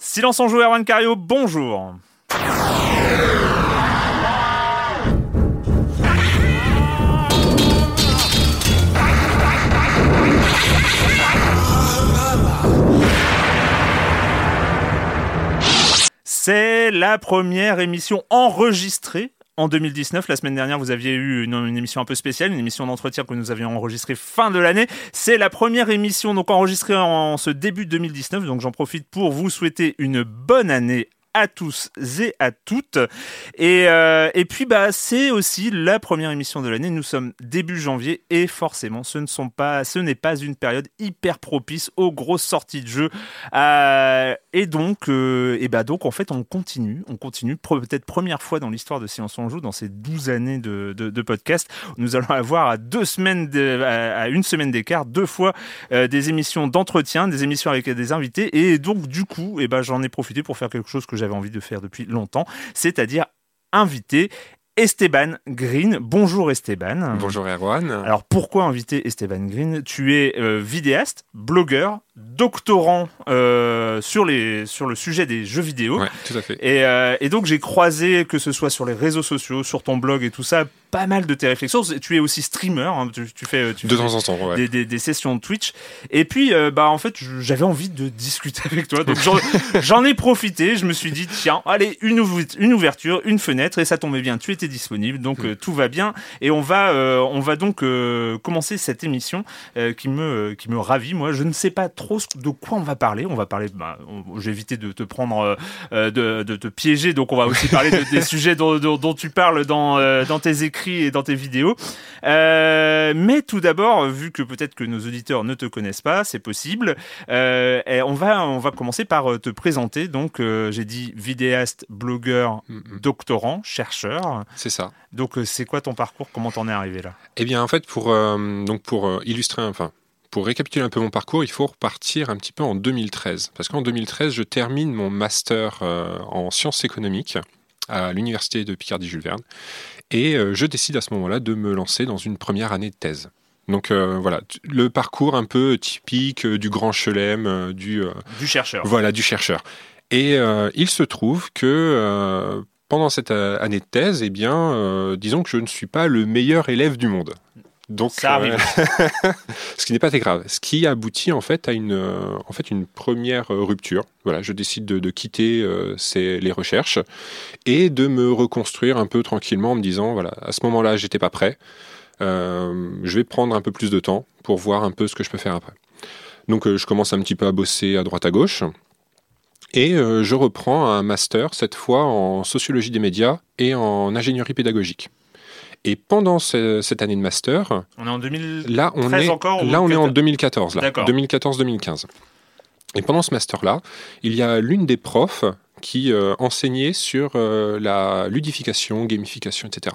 Silence en joue, Erwan Cario, bonjour. C'est la première émission enregistrée en 2019. La semaine dernière, vous aviez eu une, émission un peu spéciale, une émission d'entretien que nous avions enregistrée fin de l'année. C'est la première émission donc enregistrée en ce début 2019. Donc j'en profite pour vous souhaiter une bonne année à tous et à toutes. Et, euh, et puis, bah, c'est aussi la première émission de l'année. Nous sommes début janvier et forcément, ce ne pas, n'est pas une période hyper propice aux grosses sorties de jeux. Euh, et donc, euh, et bah, donc, en fait, on continue, on continue. Peut-être première fois dans l'histoire de Science on Joue, dans ces 12 années de, de, podcast, nous allons avoir à deux semaines, de, à une semaine d'écart, deux fois euh, des émissions d'entretien, des émissions avec des invités. Et donc, du coup, et bah, j'en ai profité pour faire quelque chose que j'avais envie de faire depuis longtemps, c'est-à-dire inviter Esteban Green. Bonjour Esteban. Bonjour Erwan. Alors pourquoi inviter Esteban Green? Tu es euh, vidéaste, blogueur, doctorant euh, sur, les, sur le sujet des jeux vidéo. Ouais, tout à fait. Et, euh, et donc j'ai croisé, que ce soit sur les réseaux sociaux, sur ton blog et tout ça, pas mal de tes réflexions. Tu es aussi streamer, hein, tu, tu, fais, tu de fais temps en temps, ouais. des, des, des, sessions de Twitch. Et puis, euh, bah en fait, j'avais envie de discuter avec toi. Donc j'en ai profité. Je me suis dit, tiens, allez, une, une ouverture, une fenêtre, et ça tombait bien. Tu étais disponible, donc euh, tout va bien. Et on va, euh, on va donc euh, commencer cette émission euh, qui me, qui me ravit. Moi, je ne sais pas trop de quoi on va parler. On va parler. Bah, J'ai évité de te prendre, euh, de, de, te piéger. Donc, on va aussi parler de, des sujets dont, dont, dont, tu parles dans, euh, dans tes écrits et dans tes vidéos. Euh, mais tout d'abord, vu que peut-être que nos auditeurs ne te connaissent pas, c'est possible. Euh, on va on va commencer par te présenter. Donc, euh, j'ai dit vidéaste, blogueur, mm -hmm. doctorant, chercheur. C'est ça. Donc, c'est quoi ton parcours? Comment t'en es arrivé là? Eh bien, en fait, pour donc pour illustrer, enfin pour récapituler un peu mon parcours, il faut repartir un petit peu en 2013. Parce qu'en 2013, je termine mon master euh, en sciences économiques à l'université de Picardie-Jules Verne. Et euh, je décide à ce moment-là de me lancer dans une première année de thèse. Donc euh, voilà, le parcours un peu typique du grand chelem, du... du chercheur. Voilà, du chercheur. Et il se trouve que pendant cette année de thèse, eh bien, disons que je ne suis pas le meilleur élève du monde. Donc, ça arrive. Euh, ce qui n'est pas très grave. Ce qui aboutit en fait à une, euh, en fait, une première rupture. Voilà, je décide de, de quitter euh, ces, les recherches et de me reconstruire un peu tranquillement en me disant voilà, à ce moment-là, j'étais pas prêt. Euh, je vais prendre un peu plus de temps pour voir un peu ce que je peux faire après. Donc, je commence un petit peu à bosser à droite à gauche. Et je reprends un master, cette fois en sociologie des médias et en ingénierie pédagogique. Et pendant ce, cette année de master, on est en 2013 là, on est, encore là, on est en 2014, là, 2014-2015. Et pendant ce master-là, il y a l'une des profs qui euh, enseignait sur euh, la ludification, gamification, etc.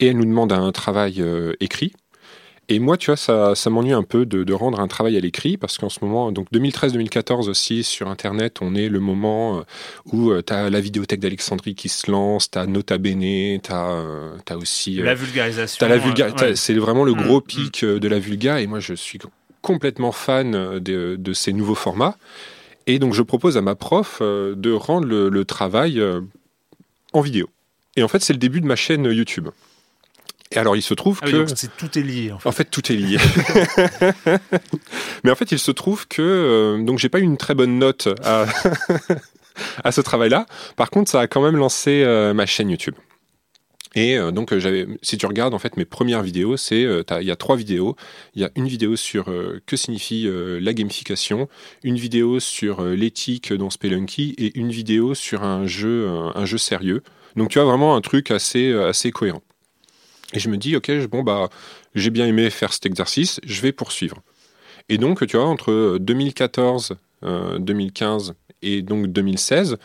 Et elle nous demande un travail euh, écrit. Et moi, tu vois, ça, ça m'ennuie un peu de, de rendre un travail à l'écrit parce qu'en ce moment, donc 2013-2014 aussi, sur Internet, on est le moment euh, où tu as la vidéothèque d'Alexandrie qui se lance, tu as Nota Bene, tu as, aussi. euh, La vulgarisation. T'as la vulga- euh, t'as- ouais. C'est vraiment le Mm, gros mm. pic euh, de la vulga et moi je suis complètement fan euh, de, de ces nouveaux formats. Et donc je propose à ma prof euh, de rendre le, le travail euh, en vidéo. Et en fait c'est le début de ma chaîne YouTube. Et alors il se trouve Ah oui, que... donc c'est- tout est lié. En fait. En fait, tout est lié. Mais en fait, il se trouve que euh, donc j'ai pas eu une très bonne note à, à ce travail-là. Par contre, ça a quand même lancé euh, ma chaîne YouTube. Et euh, donc, j'avais, si tu regardes en fait mes premières vidéos, c'est euh, il y a trois vidéos. Il y a une vidéo sur euh, que signifie la gamification, une vidéo sur l'éthique dans Spelunky et une vidéo sur un jeu, un, un jeu sérieux. Donc, tu as vraiment un truc assez assez cohérent. Et je me dis, ok, bon bah, j'ai bien aimé faire cet exercice, je vais poursuivre. Et donc, tu vois, entre 2014, euh, 2015 et donc 2016,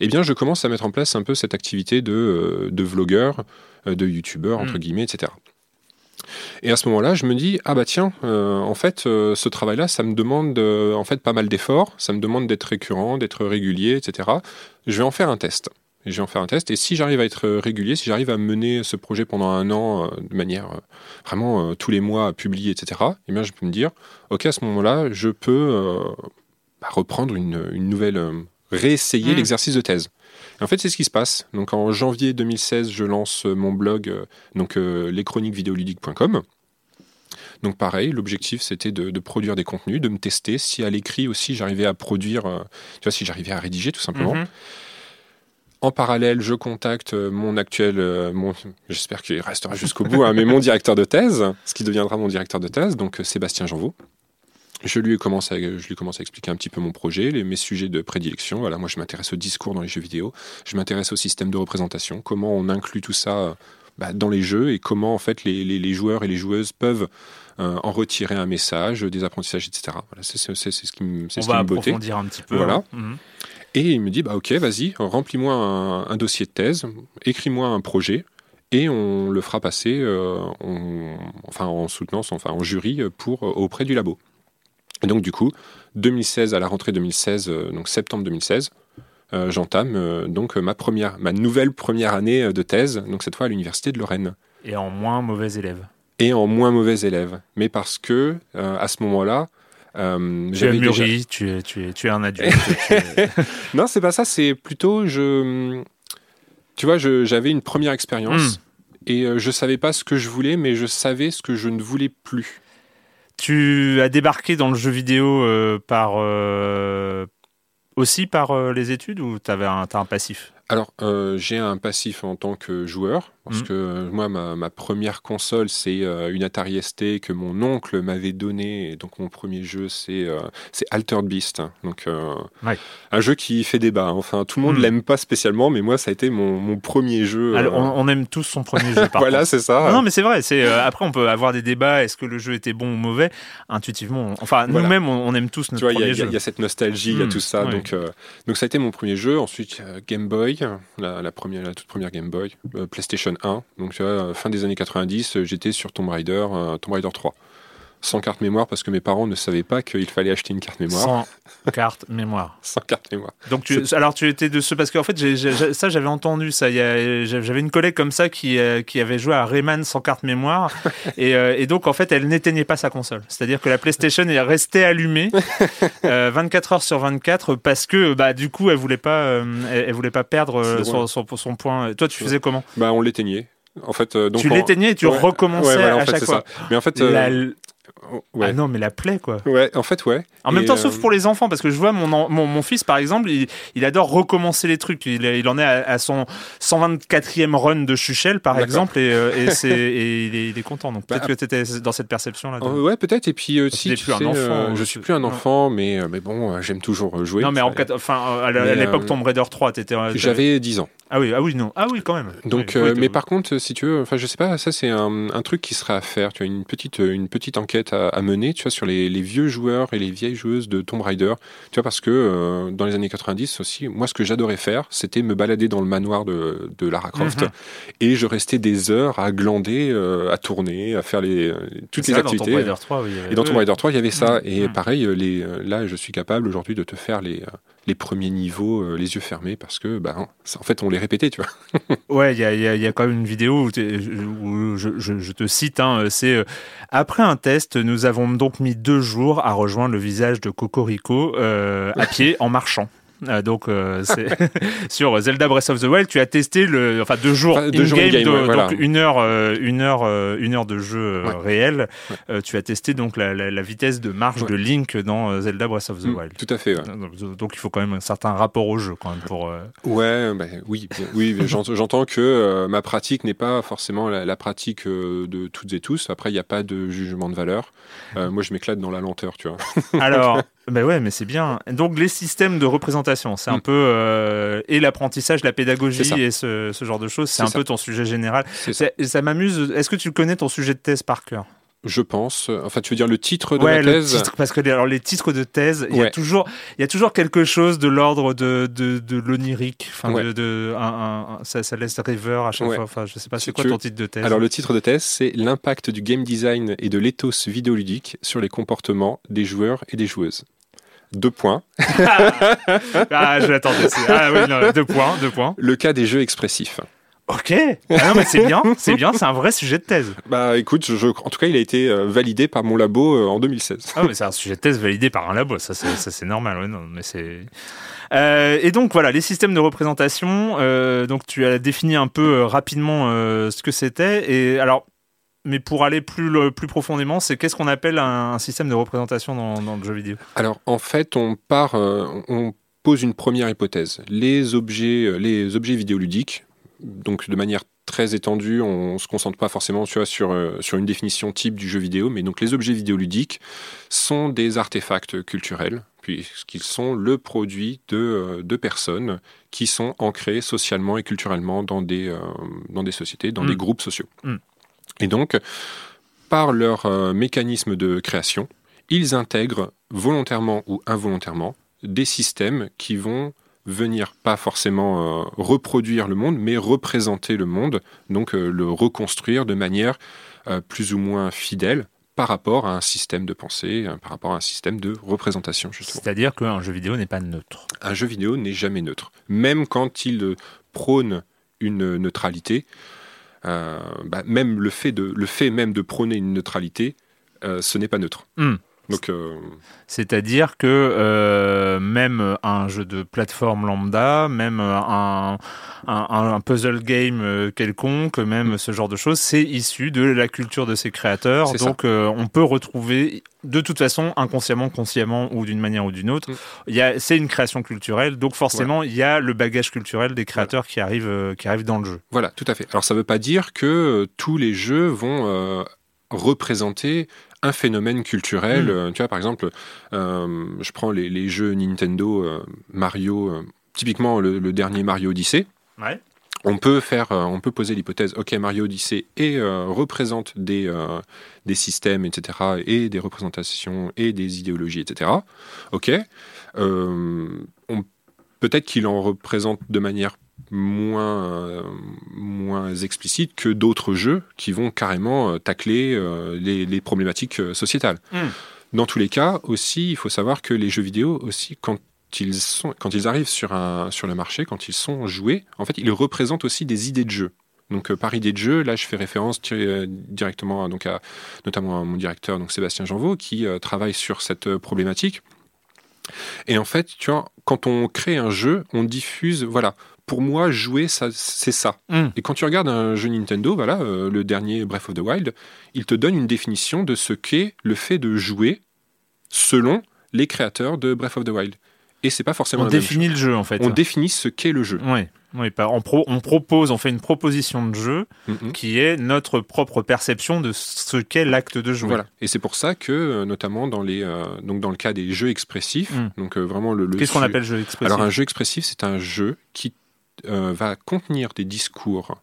eh bien, je commence à mettre en place un peu cette activité de, euh, de vlogueur, euh, de youtubeur, entre Mm. guillemets, etc. Et à ce moment-là, je me dis, ah bah tiens, euh, en fait, euh, ce travail-là, ça me demande euh, en fait pas mal d'efforts, ça me demande d'être récurrent, d'être régulier, etc. Je vais en faire un test. Et je vais en faire un test. Et si j'arrive à être régulier, si j'arrive à mener ce projet pendant un an euh, de manière euh, vraiment euh, tous les mois à publier, etc., eh bien, je peux me dire, ok, à ce moment-là, je peux euh, bah, reprendre une, une nouvelle, euh, réessayer Mm. l'exercice de thèse. Et en fait, c'est ce qui se passe. Donc, en janvier 2016, je lance euh, mon blog, euh, donc euh, leschroniquesvidéoludiques.com. Donc, pareil, l'objectif, c'était de, de produire des contenus, de me tester. Si à l'écrit aussi, j'arrivais à produire, euh, tu vois, si j'arrivais à rédiger, tout simplement. Mhm. En parallèle, je contacte euh, mon actuel, euh, mon, j'espère qu'il restera jusqu'au bout, hein, mais mon directeur de thèse, ce qui deviendra mon directeur de thèse, donc euh, Sébastien Janvaux. Je lui commence à, je lui commence à expliquer un petit peu mon projet, les, mes sujets de prédilection. Voilà, moi, je m'intéresse au discours dans les jeux vidéo. Je m'intéresse au système de représentation, comment on inclut tout ça bah, dans les jeux et comment en fait les, les- les joueurs et les joueuses peuvent euh, en retirer un message, des apprentissages, etc. Voilà, c'est ce qui me, On ce va approfondir un petit peu. Voilà. hein. Et il me dit, bah ok, vas-y, remplis-moi un, un dossier de thèse, écris-moi un projet, et on le fera passer, euh, en- enfin en soutenance, enfin en jury pour auprès du labo. Et donc du coup, 2016 à la rentrée 2016, euh, donc septembre 2016, euh, j'entame euh, donc ma première, ma nouvelle première année euh, de thèse, donc cette fois à l'université de Lorraine Et en moins mauvais élève. et en moins mauvais élève. Mais parce que euh, à ce moment-là, euh, Tu as j'avais déjà- mûri, tu, es, tu, es, tu es un adulte. es- Non, c'est pas ça, c'est plutôt je tu vois, j'avais une première expérience et euh, je savais pas ce que je voulais mais je savais ce que je ne voulais plus. Tu as débarqué dans le jeu vidéo euh, par euh, aussi par les études ou tu as un passif? Alors, euh, j'ai un passif en tant que joueur, parce Mhm. que euh, moi, ma, ma première console, c'est euh, une Atari ST que mon oncle m'avait donnée. Et donc, mon premier jeu, c'est euh, Altered Beast. hein. Donc, Ouais. un jeu qui fait débat. hein. Enfin, tout le monde Mhm. l'aime pas spécialement, mais moi, ça a été mon, mon premier jeu. Alors, on, on aime tous son premier jeu. Par voilà, c'est ça. Non, mais c'est vrai. C'est après on peut avoir des débats. Est-ce que le jeu était bon ou mauvais? Intuitivement, on- enfin Voilà. nous-mêmes, on, on aime tous Tu notre vois, il y, a- premier il y a- jeu. il y a cette nostalgie, il y a Mm, tout ça. ouais. Donc, donc, ça a été mon premier jeu. Ensuite, Game Boy, la, la la toute première Game Boy, euh, PlayStation 1. Donc, tu vois, euh, fin des années 90, euh, j'étais sur Tomb Raider, Tomb Raider 3. Sans carte mémoire parce que mes parents ne savaient pas qu'il fallait acheter une carte mémoire. Sans carte mémoire. Sans carte mémoire. Donc tu, alors tu étais de ceux parce qu'en fait ça j'avais entendu ça. J'avais une collègue comme ça qui euh, qui avait joué à Rayman sans carte mémoire et, euh, et donc en fait elle n'éteignait pas sa console. C'est-à-dire que la PlayStation est restée allumée euh, 24 heures sur 24 parce que bah du coup elle voulait pas euh, elle, elle voulait pas perdre euh, son, drôle. son, son point. Toi tu faisais comment? Bah, on l'éteignait. En fait, euh, donc Tu l'éteignais et tu Ouais, recommençais ouais, voilà, en à fait, chaque fois. ça. Mais en fait, euh, ouais. Ah non mais la plaie quoi. Ouais, en fait, ouais. En même temps, euh, sauf pour les enfants, parce que je vois mon, en- mon, mon fils, par exemple, il, il adore recommencer les trucs. Il, il en est à, à son 124e run de Chuchel, par exemple, et, euh, et, c'est- et il, est, il est content. Donc peut-être Bah, que tu étais dans cette perception-là. euh, ouais, peut-être. Et puis aussi, Tu plus un sais, enfant, euh, je euh, suis plus un enfant, mais, euh, mais bon, euh, j'aime toujours euh, jouer. non, mais en enfin, à l'époque, euh, Tomb Raider 3, t'étais. euh, J'avais 10 ans. Ah oui, ah oui, non. Ah oui, quand même. Donc, Oui, euh, oui, mais par contre, si tu veux, enfin, je sais pas, ça c'est un, un truc qui serait à faire. Tu as une petite, une petite enquête enquête à, mener, tu vois, sur les, vieux joueurs et les vieilles joueuses de Tomb Raider. Tu vois, parce que euh, dans les années 90 aussi, moi, ce que j'adorais faire, c'était me balader dans le manoir de, Lara Croft mhm. et je restais des heures à glander, euh, à tourner, à faire les, toutes les activités. Dans Tomb Raider 3, oui, et dans Tomb Raider 3, il y avait ça. Mhm. Et mhm. pareil, les, là, je suis capable aujourd'hui de te faire les les premiers niveaux euh, les yeux fermés parce que, bah, en fait, on les répétait, tu vois. ouais, il y a, quand même une vidéo où, je, je, te cite, hein, c'est euh, après un test, nous avons donc mis deux jours à rejoindre le visage de Cocorico euh, à pied en marchant. Euh, donc euh, sur Zelda Breath of the Wild, tu as testé le, enfin deux jours in game, donc une heure, euh, une heure, une heure de jeu réel. tu as testé donc la, vitesse de marche de Link dans Zelda Breath of the mm, Wild. Tout à fait. Donc, il faut quand même un certain rapport au jeu quand même pour. Ouais, bah, oui, oui, j'entends que ma pratique n'est pas forcément la, pratique de toutes et tous. Après, il n'y a pas de jugement de valeur. moi, je m'éclate dans la lenteur, tu vois. Alors. Ben ouais, mais c'est bien. Donc les systèmes de représentation, c'est un mm. peu euh, et l'apprentissage, la pédagogie et ce, genre de choses, c'est un peu ton sujet général. Ça, ça m'amuse. Est-ce que tu connais ton sujet de thèse par cœur? Je pense. Enfin, tu veux dire le titre de la thèse le titre, parce que les, alors, les titres de thèse, il y a toujours, il y a toujours quelque chose de l'ordre de, de, de l'onirique. Enfin, de, de un, un, ça, ça, laisse rêveur à chaque fois. Enfin, je sais pas, c'est quoi ton titre de thèse? Alors, le titre de thèse, c'est l'impact du game design et de l'éthos vidéoludique sur les comportements des joueurs et des joueuses. Deux points. ah, je l'attendais. Ah oui, non, deux points, deux points. Le cas des jeux expressifs. Ok. Ah non, mais c'est bien, c'est bien, c'est un vrai sujet de thèse. Bah écoute, je, en tout cas, il a été euh, validé par mon labo euh, en 2016. Ah mais c'est un sujet de thèse validé par un labo, ça c'est normal. Ouais, non, mais c'est. Euh, et donc voilà, les systèmes de représentation. Euh, donc tu as défini un peu rapidement ce que c'était. Et alors, mais pour aller plus, plus profondément, c'est qu'est-ce qu'on appelle un, système de représentation dans, dans, le jeu vidéo? Alors en fait, on part, on pose une première hypothèse. Les objets, les objets vidéoludiques donc de manière très étendue, on ne se concentre pas forcément sur, euh, sur une définition type du jeu vidéo, mais donc les objets vidéoludiques sont des artefacts culturels, puisqu'ils sont le produit de, euh, de, personnes qui sont ancrées socialement et culturellement dans des, euh, dans des sociétés, dans des mm. groupes sociaux. Mm. Et donc, par leur mécanisme de création, ils intègrent volontairement ou involontairement des systèmes qui vont venir pas forcément euh, reproduire le monde, mais représenter le monde, donc euh, le reconstruire de manière euh, plus ou moins fidèle par rapport à un système de pensée, par rapport à un système de représentation, justement. C'est-à-dire qu'un jeu vidéo n'est pas neutre. Un jeu vidéo n'est jamais neutre. Même quand il prône une neutralité, bah, même le fait, de, le fait même de prôner une neutralité, ce n'est pas neutre. Hmm. Donc, euh, C'est-à-dire que euh, même un jeu de plateforme lambda, même un, un, puzzle game euh, quelconque, même ce genre de choses, c'est issu de la culture de ses créateurs. Donc on peut retrouver de toute façon, inconsciemment, consciemment ou d'une manière ou d'une autre, mm. c'est une création culturelle. Donc forcément, il y a le bagage culturel des créateurs qui, arrivent, qui arrivent dans le jeu. Voilà, tout à fait. Alors ça ne veut pas dire que tous les jeux vont représenter un phénomène culturel. Hmm. Euh, tu vois, par exemple, euh, je prends les, jeux Nintendo, euh, Mario, typiquement le, dernier Mario Odyssey. On peut faire, on peut poser l'hypothèse, ok, Mario Odyssey et représente des des systèmes, etc., et des représentations et des idéologies, etc. Ok, peut-être qu'il en représente de manière moins, euh, moins explicite que d'autres jeux qui vont carrément euh, tacler euh, les, problématiques sociétales. Hmm. Dans tous les cas, aussi, il faut savoir que les jeux vidéo, aussi, quand ils, sont, quand ils arrivent sur, un, sur le marché, quand ils sont joués, en fait, ils représentent aussi des idées de jeu. Donc par idée de jeu, là je fais référence directement donc à, notamment à mon directeur donc Sébastien Janvaux qui travaille sur cette problématique. Et en fait, tu vois, quand on crée un jeu, on diffuse voilà, pour moi, jouer, c'est ça. Hmm. Et quand tu regardes un jeu Nintendo, voilà, euh, le dernier Breath of the Wild, il te donne une définition de ce qu'est le fait de jouer selon les créateurs de Breath of the Wild. Et c'est pas forcément. On définit le jeu en fait. On définit ce qu'est le jeu. Oui. Oui, on, on, propose, on fait une proposition de jeu mm-hmm. qui est notre propre perception de ce qu'est l'acte de jouer. Voilà. Et c'est pour ça que, euh, notamment dans les, euh, donc dans le cas des jeux expressifs, mm. donc vraiment le. Qu'est-ce qu'on appelle jeu expressif? Alors un jeu expressif, c'est un jeu qui euh, va contenir des discours,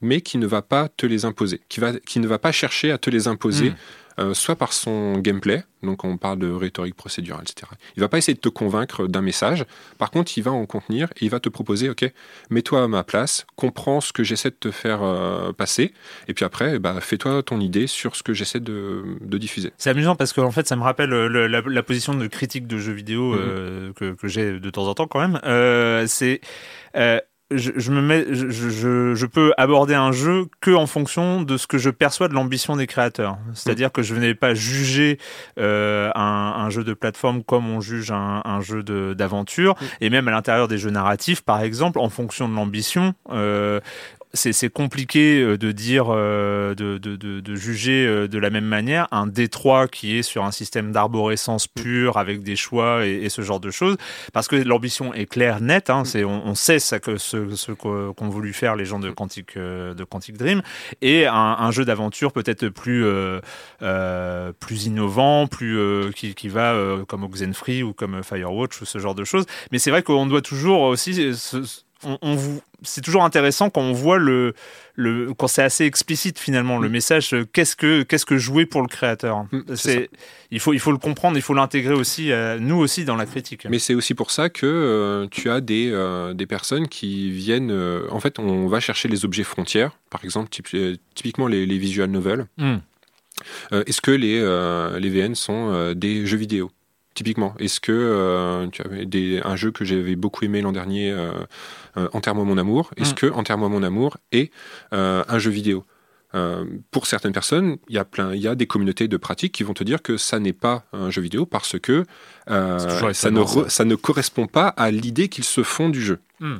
mais qui ne va pas te les imposer, qui, va, qui ne va pas chercher à te les imposer. Hmm. euh, soit par son gameplay, donc on parle de rhétorique procédurale, etc. Il va pas essayer de te convaincre d'un message. Par contre, il va en contenir et il va te proposer, ok, mets-toi à ma place, comprends ce que j'essaie de te faire euh, passer, et puis après, bah, fais-toi ton idée sur ce que j'essaie de, de, diffuser. C'est amusant parce qu'en fait, ça me rappelle la, position de critique de jeux vidéo mhm. que, que j'ai de temps en temps quand même. c'est je, me mets, je, je, peux aborder un jeu que en fonction de ce que je perçois de l'ambition des créateurs. C'est-à-dire que je n'ai pas juger euh, un, un, jeu de plateforme comme on juge un, un jeu d'aventure, et même à l'intérieur des jeux narratifs, par exemple, en fonction de l'ambition. Euh, c'est compliqué euh, de dire, euh, de, de, de, juger euh, de la même manière un Détroit qui est sur un système d'arborescence pur avec des choix et, ce genre de choses, parce que l'ambition est claire, nette. Hein, c'est, on, sait ce, que, ce, ce qu'ont voulu faire les gens de Quantic, de Quantic Dream, et un, jeu d'aventure peut-être plus, plus innovant, plus qui, qui, va comme Oxenfree ou comme Firewatch ou ce genre de choses. Mais c'est vrai qu'on doit toujours aussi on, c'est toujours intéressant quand on voit le, le quand c'est assez explicite finalement le mm. message. Euh, qu'est-ce que qu'est-ce que jouer pour le créateur? Mm, C'est il faut il faut le comprendre, il faut l'intégrer aussi euh, nous aussi dans la critique. Mais c'est aussi pour ça que euh, tu as des des personnes qui viennent. en fait, on va chercher les objets frontières, par exemple typiquement les, les visual novels. Mm. Est-ce que les, les VN sont des jeux vidéo? Typiquement, est-ce que euh, tu avais des, un jeu que j'avais beaucoup aimé l'an dernier, euh, euh Enterre-moi mon amour, est-ce mm. que Enterre-moi mon amour est euh, un jeu vidéo? Pour certaines personnes, il y a plein, il y a des communautés de pratiques qui vont te dire que ça n'est pas un jeu vidéo parce que ça, ne ça ne correspond pas à l'idée qu'ils se font du jeu. Mm.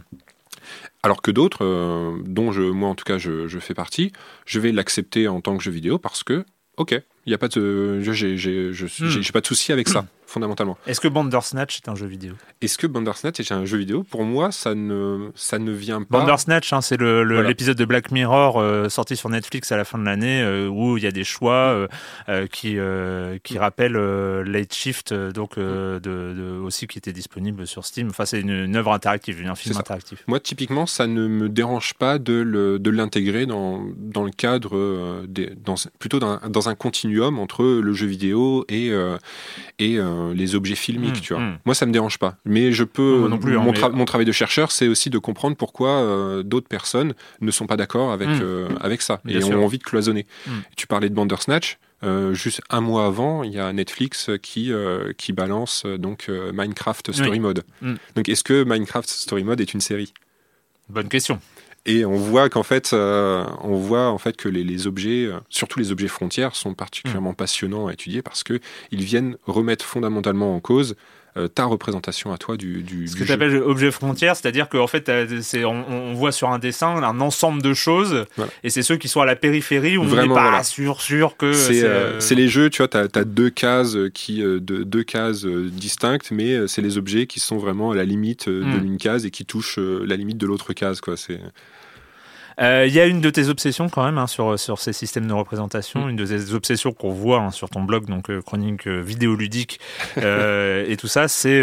Alors que d'autres, dont je, moi en tout cas je, je fais partie, je vais l'accepter en tant que jeu vidéo parce que, ok, il y a pas de, j'ai, j'ai, pas de souci avec ça fondamentalement. Est-ce que Bandersnatch est un jeu vidéo? Est-ce que Bandersnatch est un jeu vidéo? Pour moi, ça ne, ça ne vient pas. Bandersnatch, hein, c'est l'épisode de Black Mirror euh, sorti sur Netflix à la fin de l'année euh, où il y a des choix euh, qui, qui rappellent Late Shift, donc de, aussi qui était disponible sur Steam. Enfin, c'est une, œuvre interactive, un film interactif. Moi, typiquement, ça ne me dérange pas de l'intégrer dans, dans le cadre, dans, plutôt dans, dans, un continuum entre le jeu vidéo et, et euh, les objets filmiques, mmh, tu vois. Mmh. Moi, ça me dérange pas. Mais je peux. Non, plus, hein, mon, travail de chercheur, c'est aussi de comprendre pourquoi euh, d'autres personnes ne sont pas d'accord avec, mmh. euh, avec ça et ont envie de cloisonner. Tu parlais de Bandersnatch. juste un mois avant, il y a Netflix qui, qui balance donc Minecraft Story Mode. Donc, est-ce que Minecraft Story Mode est une série? Bonne question. Et on voit qu'en fait, on voit en fait que les, les, objets, surtout les objets frontières, sont particulièrement passionnants à étudier parce que ils viennent remettre fondamentalement en cause euh, ta représentation à toi du, du Ce que tu appelles objet frontière, c'est-à-dire qu'en fait, c'est, on, on, voit sur un dessin un ensemble de choses, et c'est ceux qui sont à la périphérie où on n'est pas sûr, sûr que. C'est, euh, les jeux, tu vois, tu as, deux cases, qui, de, deux cases distinctes, mais c'est les objets qui sont vraiment à la limite de hmm. l'une case et qui touchent la limite de l'autre case. Quoi. C'est... Il euh, y a une de tes obsessions quand même hein, sur, sur ces systèmes de représentation, mm. une de tes obsessions qu'on voit hein, sur ton blog, donc euh, chronique euh, vidéoludique et tout ça, c'est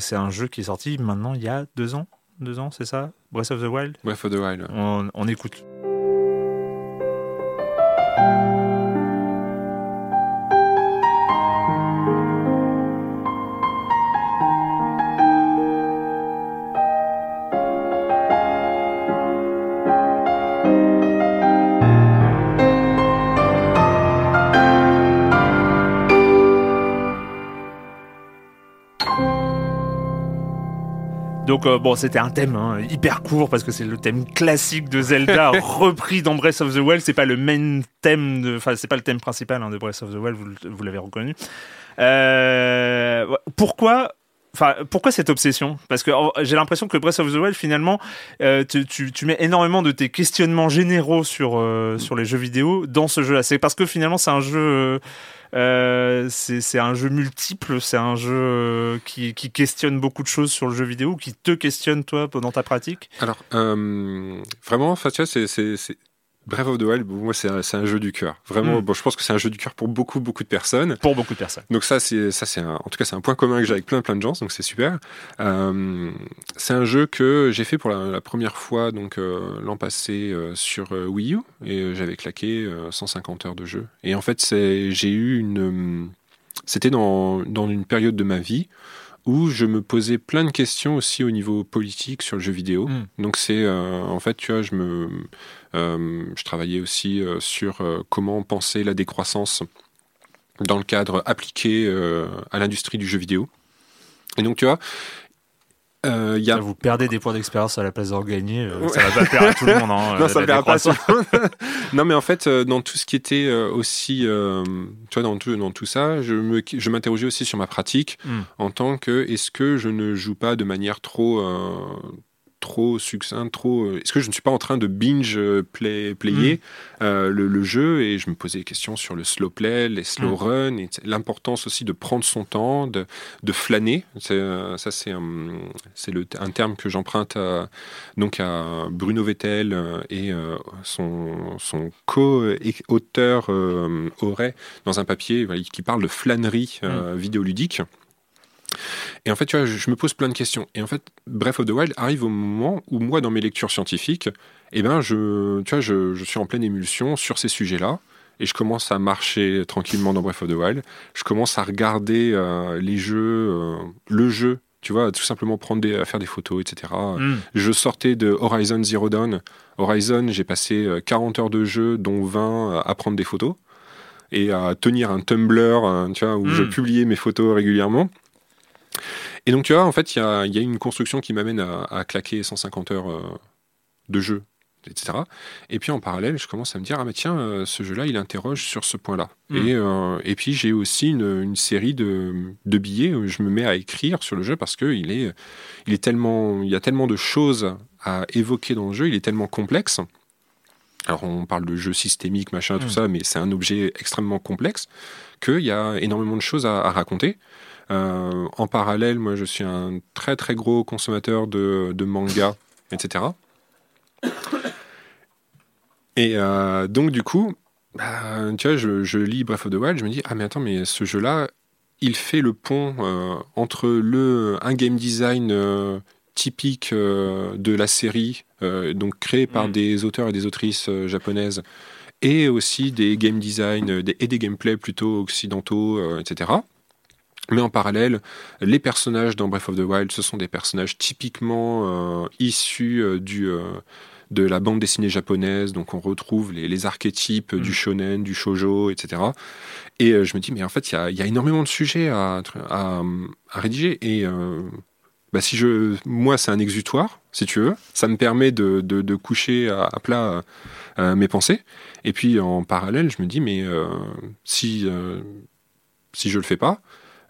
c'est un jeu qui est sorti maintenant il y a deux ans, deux ans, c'est ça Breath of the Wild? Breath of the Wild. On, on écoute. Donc euh, bon, c'était un thème hein, hyper court parce que c'est le thème classique de Zelda repris dans Breath of the Wild. C'est pas le main thème, enfin c'est pas le thème principal hein, de Breath of the Wild. Vous, l'avez reconnu. Euh, pourquoi Enfin, pourquoi cette obsession? Parce que j'ai l'impression que Breath of the Wild, finalement, euh, tu, tu, mets énormément de tes questionnements généraux sur, sur les jeux vidéo dans ce jeu-là. C'est parce que finalement, c'est un jeu euh, c'est un jeu multiple, c'est un jeu euh, qui, questionne beaucoup de choses sur le jeu vidéo, qui te questionne toi pendant ta pratique? Alors, euh, vraiment, c'est Breath of the Wild, moi, c'est un, jeu du cœur. Vraiment, mm. bon, je pense que c'est un jeu du cœur pour beaucoup, beaucoup de personnes. Pour beaucoup de personnes. Donc ça, c'est, ça, c'est en tout cas, c'est un point commun que j'ai avec plein, plein de gens, donc c'est super. Euh, c'est un jeu que j'ai fait pour la, première fois, donc euh, l'an passé euh, sur Wii U, et j'avais claqué 150 heures de jeu. Et en fait, c'est, j'ai eu une, c'était dans, dans une période de ma vie où je me posais plein de questions aussi au niveau politique sur le jeu vidéo. Mm. Donc c'est en fait tu vois je me euh, je travaillais aussi euh, sur euh, comment penser la décroissance dans le cadre appliqué à l'industrie du jeu vidéo. Et donc, tu vois, euh, y a... Vous perdez des points d'expérience à la place d'en gagner, ça va pas plaire à tout le monde. Hein, non, ça ne pas non, mais en fait, dans tout ce qui était aussi, tu vois, dans tout, dans tout ça, je, me, je m'interrogeais aussi sur ma pratique hmm. en tant que est-ce que je ne joue pas de manière trop trop succinct, trop. Euh, est-ce que je ne suis pas en train de binge euh, play, player mm. euh, le, jeu et je me posais des questions sur le slow play, les slow mm. run, l'importance aussi de prendre son temps, de, de flâner. ça, c'est un, terme que j'emprunte à, donc à Bruno Vettel et son, son co-auteur Auray dans un papier qui parle de flânerie mm. vidéoludique. Et en fait, tu vois, je, me pose plein de questions. Et en fait, Breath of the Wild arrive au moment où moi, dans mes lectures scientifiques, eh ben, je, tu vois, je, je suis en pleine émulsion sur ces sujets-là. Et je commence à marcher tranquillement dans Breath of the Wild. Je commence à regarder euh, les jeux, euh, le jeu, tu vois, tout simplement prendre des, à faire des photos, etc. Mm. Je sortais de Horizon Zero Dawn. Horizon, j'ai passé 40 euh, heures de jeu, dont 20 à prendre des photos et à tenir un Tumblr, tu vois, où je mm. publiais mes photos régulièrement. Et donc, tu vois, en fait, il y a, une construction qui m'amène à, claquer 150 heures euh, de jeu, etc. Et puis, en parallèle, je commence à me dire, ah, mais tiens, euh, ce jeu-là, il interroge sur ce point-là. Hmm. Euh, et, puis, j'ai aussi une, série de, billets où je me mets à écrire sur le jeu parce qu'il est, il est tellement, il y a tellement de choses à évoquer dans le jeu, il est tellement complexe. Alors on parle de jeu systémique, machin, tout hmm. ça, mais c'est un objet extrêmement complexe qu'il y a énormément de choses à raconter. Euh, en parallèle, moi, je suis un très très gros consommateur de, de manga, etc. Et euh, donc, du coup, bah, tu vois, je, lis Breath of the Wild, je me dis, ah mais attends, mais ce jeu-là, il fait le pont euh, entre le, un game design typique de la série, donc créé par mm. des auteurs et des autrices japonaises, et aussi des game design et des gameplays plutôt occidentaux, etc. Mais en parallèle, les personnages dans Breath of the Wild, ce sont des personnages typiquement euh, issus euh, du, euh, de la bande dessinée japonaise. Donc on retrouve les, archétypes du mm. shonen, du shojo, etc. Et je me dis, mais en fait, il y a, énormément de sujets à, à, rédiger. Et bah, si je, moi, c'est un exutoire, si tu veux. Ça me permet de, de, coucher à, plat mes pensées. Et puis en parallèle, je me dis, mais si, si je le fais pas,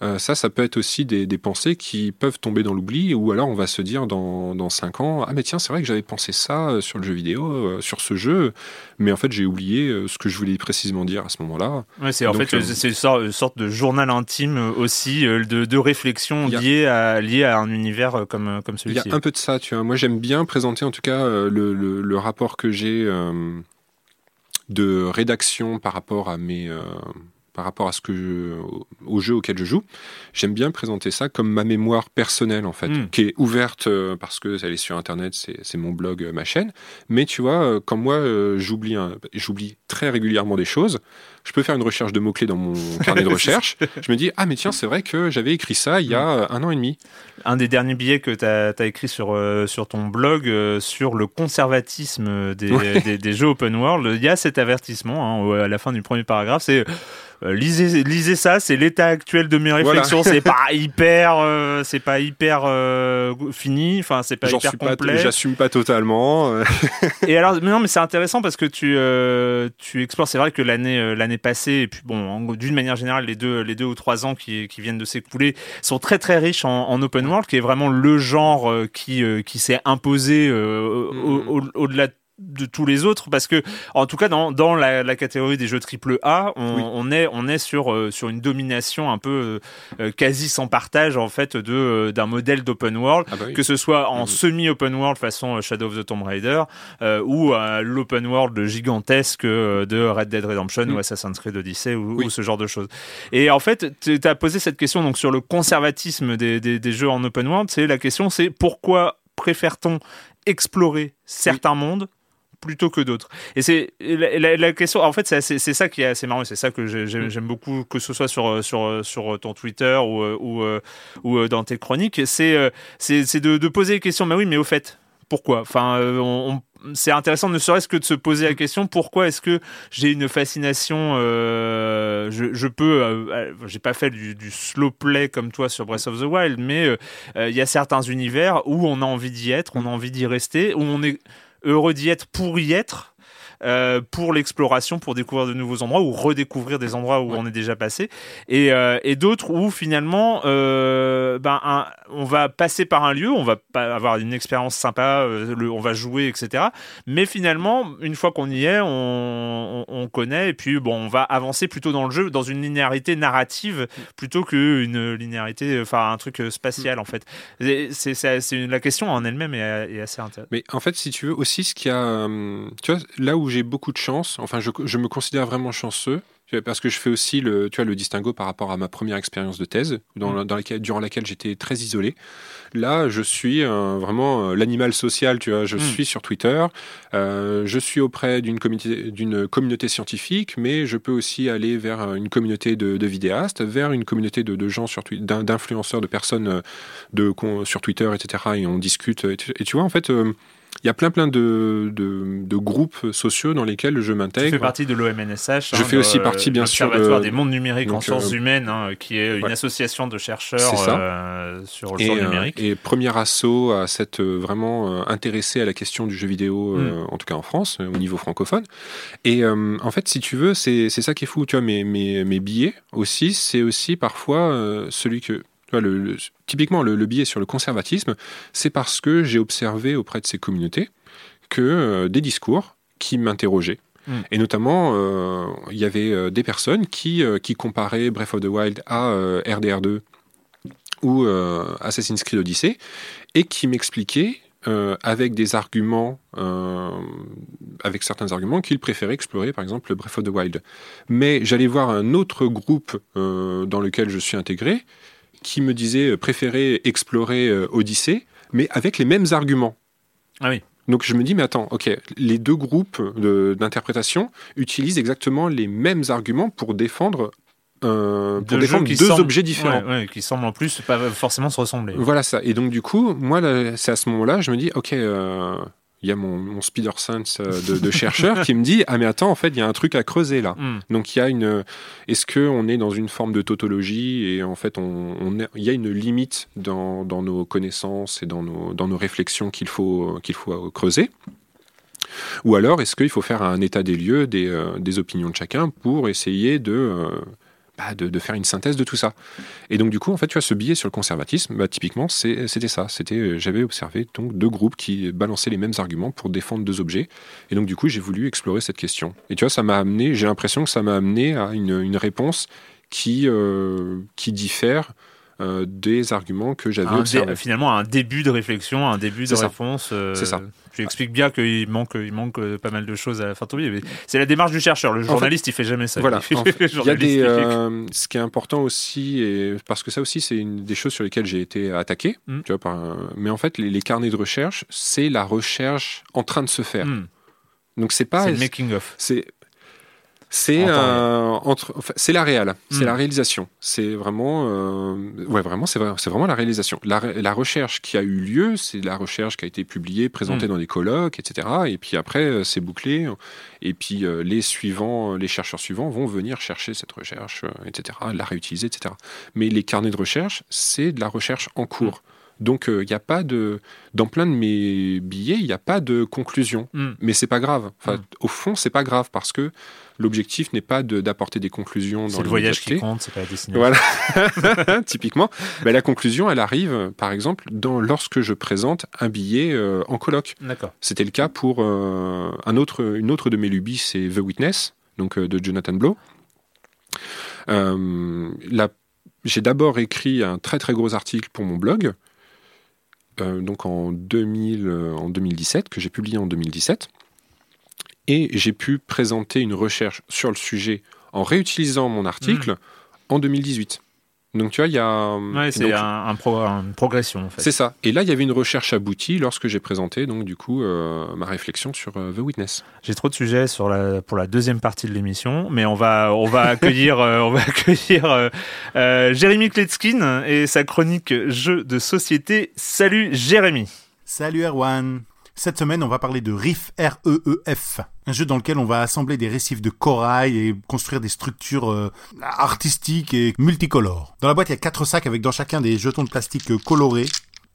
euh, ça, ça peut être aussi des, pensées qui peuvent tomber dans l'oubli, ou alors on va se dire dans, dans 5 ans, ah mais tiens, c'est vrai que j'avais pensé ça euh, sur le jeu vidéo, euh, sur ce jeu, mais en fait j'ai oublié ce que je voulais précisément dire à ce moment-là. Ouais, c'est en fait c'est une sorte, de journal intime aussi, de, de réflexion liée, à, liée à un univers comme, comme celui-ci. Il y a un peu de ça, tu vois. Moi j'aime bien présenter en tout cas le, le, rapport que j'ai de rédaction par rapport à mes par rapport à ce que au jeu auquel je joue, j'aime bien présenter ça comme ma mémoire personnelle en fait, hmm. qui est ouverte euh, parce que elle est sur internet, c'est mon blog, euh, ma chaîne. Mais tu vois, euh, quand moi j'oublie j'oublie très régulièrement des choses, je peux faire une recherche de mots clés dans mon carnet de recherche. je me dis ah mais tiens c'est vrai que j'avais écrit ça il y a hmm. un an et demi. Un des derniers billets que tu as, écrit sur sur ton blog sur le conservatisme des, des, jeux open world, il y a cet avertissement hein, à la fin du premier paragraphe, c'est lisez, lisez ça, c'est l'état actuel de mes réflexions. C'est pas hyper, euh, c'est pas hyper euh, fini. Enfin, c'est pas hyper complet. J'assume pas totalement. et alors, mais non, mais c'est intéressant parce que tu tu explores. C'est vrai que l'année l'année passée et puis bon, d'une manière générale, les deux les deux ou trois ans qui, qui viennent de s'écouler sont très très riches en, en, open world, qui est vraiment le genre qui qui s'est imposé mm. au-delà de de tous les autres parce que en tout cas dans, dans la, la catégorie des jeux triple A on, Oui. on est on est sur euh, sur une domination un peu euh, quasi sans partage en fait de euh, d'un modèle d'open world Ah bah oui. que ce soit en Mhm. semi open world façon euh, Shadow of the Tomb Raider euh, ou euh, l'open world gigantesque euh, de Red Dead Redemption Mhm. ou Assassin's Creed Odyssey ou ce genre de choses et en fait tu as posé cette question donc sur le conservatisme des, des, des jeux en open world c'est la question c'est pourquoi préfère-t-on explorer certains mondes plutôt que d'autres. Et c'est la, la- la question. En fait, c'est ça qui est assez marrant. C'est ça que j'aime Mm. j'aime beaucoup, que ce soit sur sur sur ton Twitter ou ou, euh, ou dans tes chroniques. C'est euh, c'est c'est de, de poser les questions. Mais oui, mais au fait, pourquoi? Enfin, euh, on- on- c'est intéressant, ne serait-ce que de se poser la question pourquoi est-ce que j'ai une fascination euh, je, je peux euh, j'ai pas fait du, du slow play comme toi sur Breath of the Wild mais euh, il y a certains univers où on a envie d'y être on a envie d'y rester où on est heureux d'y être pour y être euh, pour l'exploration, pour découvrir de nouveaux endroits ou redécouvrir des endroits où Ouais. on est déjà passé, et, euh, et d'autres où finalement, euh, ben, on va passer par un lieu, on va avoir une expérience sympa, euh, on va jouer, etc. Mais finalement, une fois qu'on y est, on, on, on connaît, et puis bon, on va avancer plutôt dans le jeu, dans une linéarité narrative plutôt qu'une linéarité, enfin un truc euh, spatial en fait. C'est la question en elle-même est, assez intéressante. Mais en fait, si tu veux, aussi, ce qu'il y a. là où j'ai beaucoup de chance, enfin, je, me considère vraiment chanceux, parce que je fais aussi le, tu vois, le distinguo par rapport à ma première expérience de thèse, dans, Mm. laquelle, durant laquelle j'étais très isolé. Là, je suis euh, vraiment euh, l'animal social, tu vois. Je Mm. suis sur Twitter, euh, je suis auprès d'une communauté, d'une communauté scientifique, mais je peux aussi aller vers une communauté de, de vidéastes, vers une communauté de, de gens sur d'influenceurs, de personnes de, sur Twitter, etc. Et on discute. Et tu, et tu vois, en fait, il y a plein plein de, de, de groupes sociaux dans lesquels je m'intègre. fais partie de l'OMNSH. Je fais aussi partie, bien sûr, de- des mondes numériques en sciences euh, humaines, hein, qui est une ouais. association de chercheurs euh, sur le Et, champ euh, numérique. et premier assaut à s'être vraiment intéressé à la question du jeu vidéo, Mm. euh, en tout cas en France, au niveau francophone. Et en fait, si tu veux, c'est c'est ça qui est fou. Tu vois, mes, mes, mes billets aussi, c'est aussi parfois celui que. Le, le- typiquement, le, le billet sur le conservatisme, c'est parce que j'ai observé auprès de ces communautés que euh, des discours qui m'interrogeaient. Mm. Et notamment, euh, il y avait euh, des personnes qui, qui comparaient Breath of the Wild à euh, RDR2 ou Assassin's Creed Odyssey et qui m'expliquaient euh, avec des arguments, euh, avec certains arguments, qu'ils préféraient explorer par exemple le Breath of the Wild. Mais j'allais voir un autre groupe euh, dans lequel je suis intégré qui me disait préférer explorer euh, Odyssey, mais avec les mêmes arguments. Ah oui. Donc je me dis, mais attends, ok, les deux groupes de- d'interprétation utilisent exactement les mêmes arguments pour défendre, euh, pour défendre deux semblent- objets différents. Ouais, ouais, qui semblent en plus pas forcément se ressembler. Voilà ça. Et donc du coup, moi, c'est à ce moment-là, je me dis, ok, euh, il y a mon, mon Spider Sense euh, de, de chercheur qui me dit, ah mais attends, en fait, il y a un truc à creuser là. Hmm. Donc il y a une, est-ce que on est dans une forme de tautologie et en fait, on, on est- il y a une limite dans, dans nos connaissances et dans nos, dans nos réflexions qu'il faut, qu'il faut creuser? Ou alors, est-ce qu'il faut faire un état des lieux des, euh, des opinions de chacun pour essayer de, euh, de, faire une synthèse de tout ça Et donc, du coup, en fait, tu vois, ce billet sur le conservatisme, bah, typiquement, c'était ça. C'était, euh, j'avais observé donc deux groupes qui balançaient les mêmes arguments pour défendre deux objets. Et donc, du coup, j'ai voulu explorer cette question. Et tu vois, ça m'a amené, j'ai l'impression que ça m'a amené à une, une réponse qui, euh, qui diffère euh, des arguments que j'avais observés. finalement, un début de réflexion, un début de ça. réponse. euh, C'est ça. Tu expliques bien qu'il manque, il manque euh, pas mal de choses à la fin de C'est la démarche du chercheur. Le fait, journaliste, il fait jamais ça. Voilà. Il En fait- fait, le Il y a des, euh, ce qui est important aussi, et, parce que ça aussi, c'est une des choses sur lesquelles j'ai été attaqué. Mm. Tu vois, par, un- mais en fait, les, les carnets de recherche, c'est la recherche en train de se faire. Hmm. Donc c'est pas, C'est le making of. c'est c'est euh, entre, enfin, c'est la réelle, c'est Mm. la réalisation. C'est vraiment, euh, ouais, vraiment, c'est vrai, c'est vraiment la réalisation. La, recherche qui a eu lieu, c'est la recherche qui a été publiée, présentée Mm. dans des colloques, etc. Et puis après, euh, c'est bouclé. Et puis euh, les suivants, les chercheurs suivants vont venir chercher cette recherche, etc. La réutiliser, etc. Mais les carnets de recherche, c'est de la recherche en cours. Donc il n'y a pas de dans plein de mes billets, il n'y a pas de conclusion. Mm. Mais c'est pas grave. Enfin, Mm. au fond, c'est pas grave parce que l'objectif n'est pas de- d'apporter des conclusions dans le voyage qui compte, c'est pas la destination. Voilà, typiquement. Ben, la conclusion, elle arrive, euh, par exemple, dans, lorsque je présente un billet euh, en colloque. D'accord. C'était le cas pour euh, un autre, une autre de mes lubies, c'est The Witness, donc euh, de Jonathan Blow. Euh, la- J'ai d'abord écrit un très très gros article pour mon blog, euh, donc en, 2000, euh, en 2017, que j'ai publié en 2017. Et j'ai pu présenter une recherche sur le sujet en réutilisant mon article en 2018. Donc tu vois, il y a... Ouais, c'est donc, un, un pro- une progression en fait. c'est ça. Et là, il y avait une recherche aboutie lorsque j'ai présenté donc du coup euh, ma réflexion sur euh, The Witness. J'ai trop de sujets sur la, pour la deuxième partie de l'émission, mais on va, on va accueillir, euh, on va accueillir euh, euh, Jérémy Kletskin et sa chronique Jeux de société. Salut Jérémy. Salut Erwan Cette semaine, on va parler de Reef, R-E-E-F. Un jeu dans lequel on va assembler des récifs de corail et construire des structures euh, artistiques et multicolores. Dans la boîte, il y a quatre sacs avec dans chacun des jetons de plastique euh, colorés.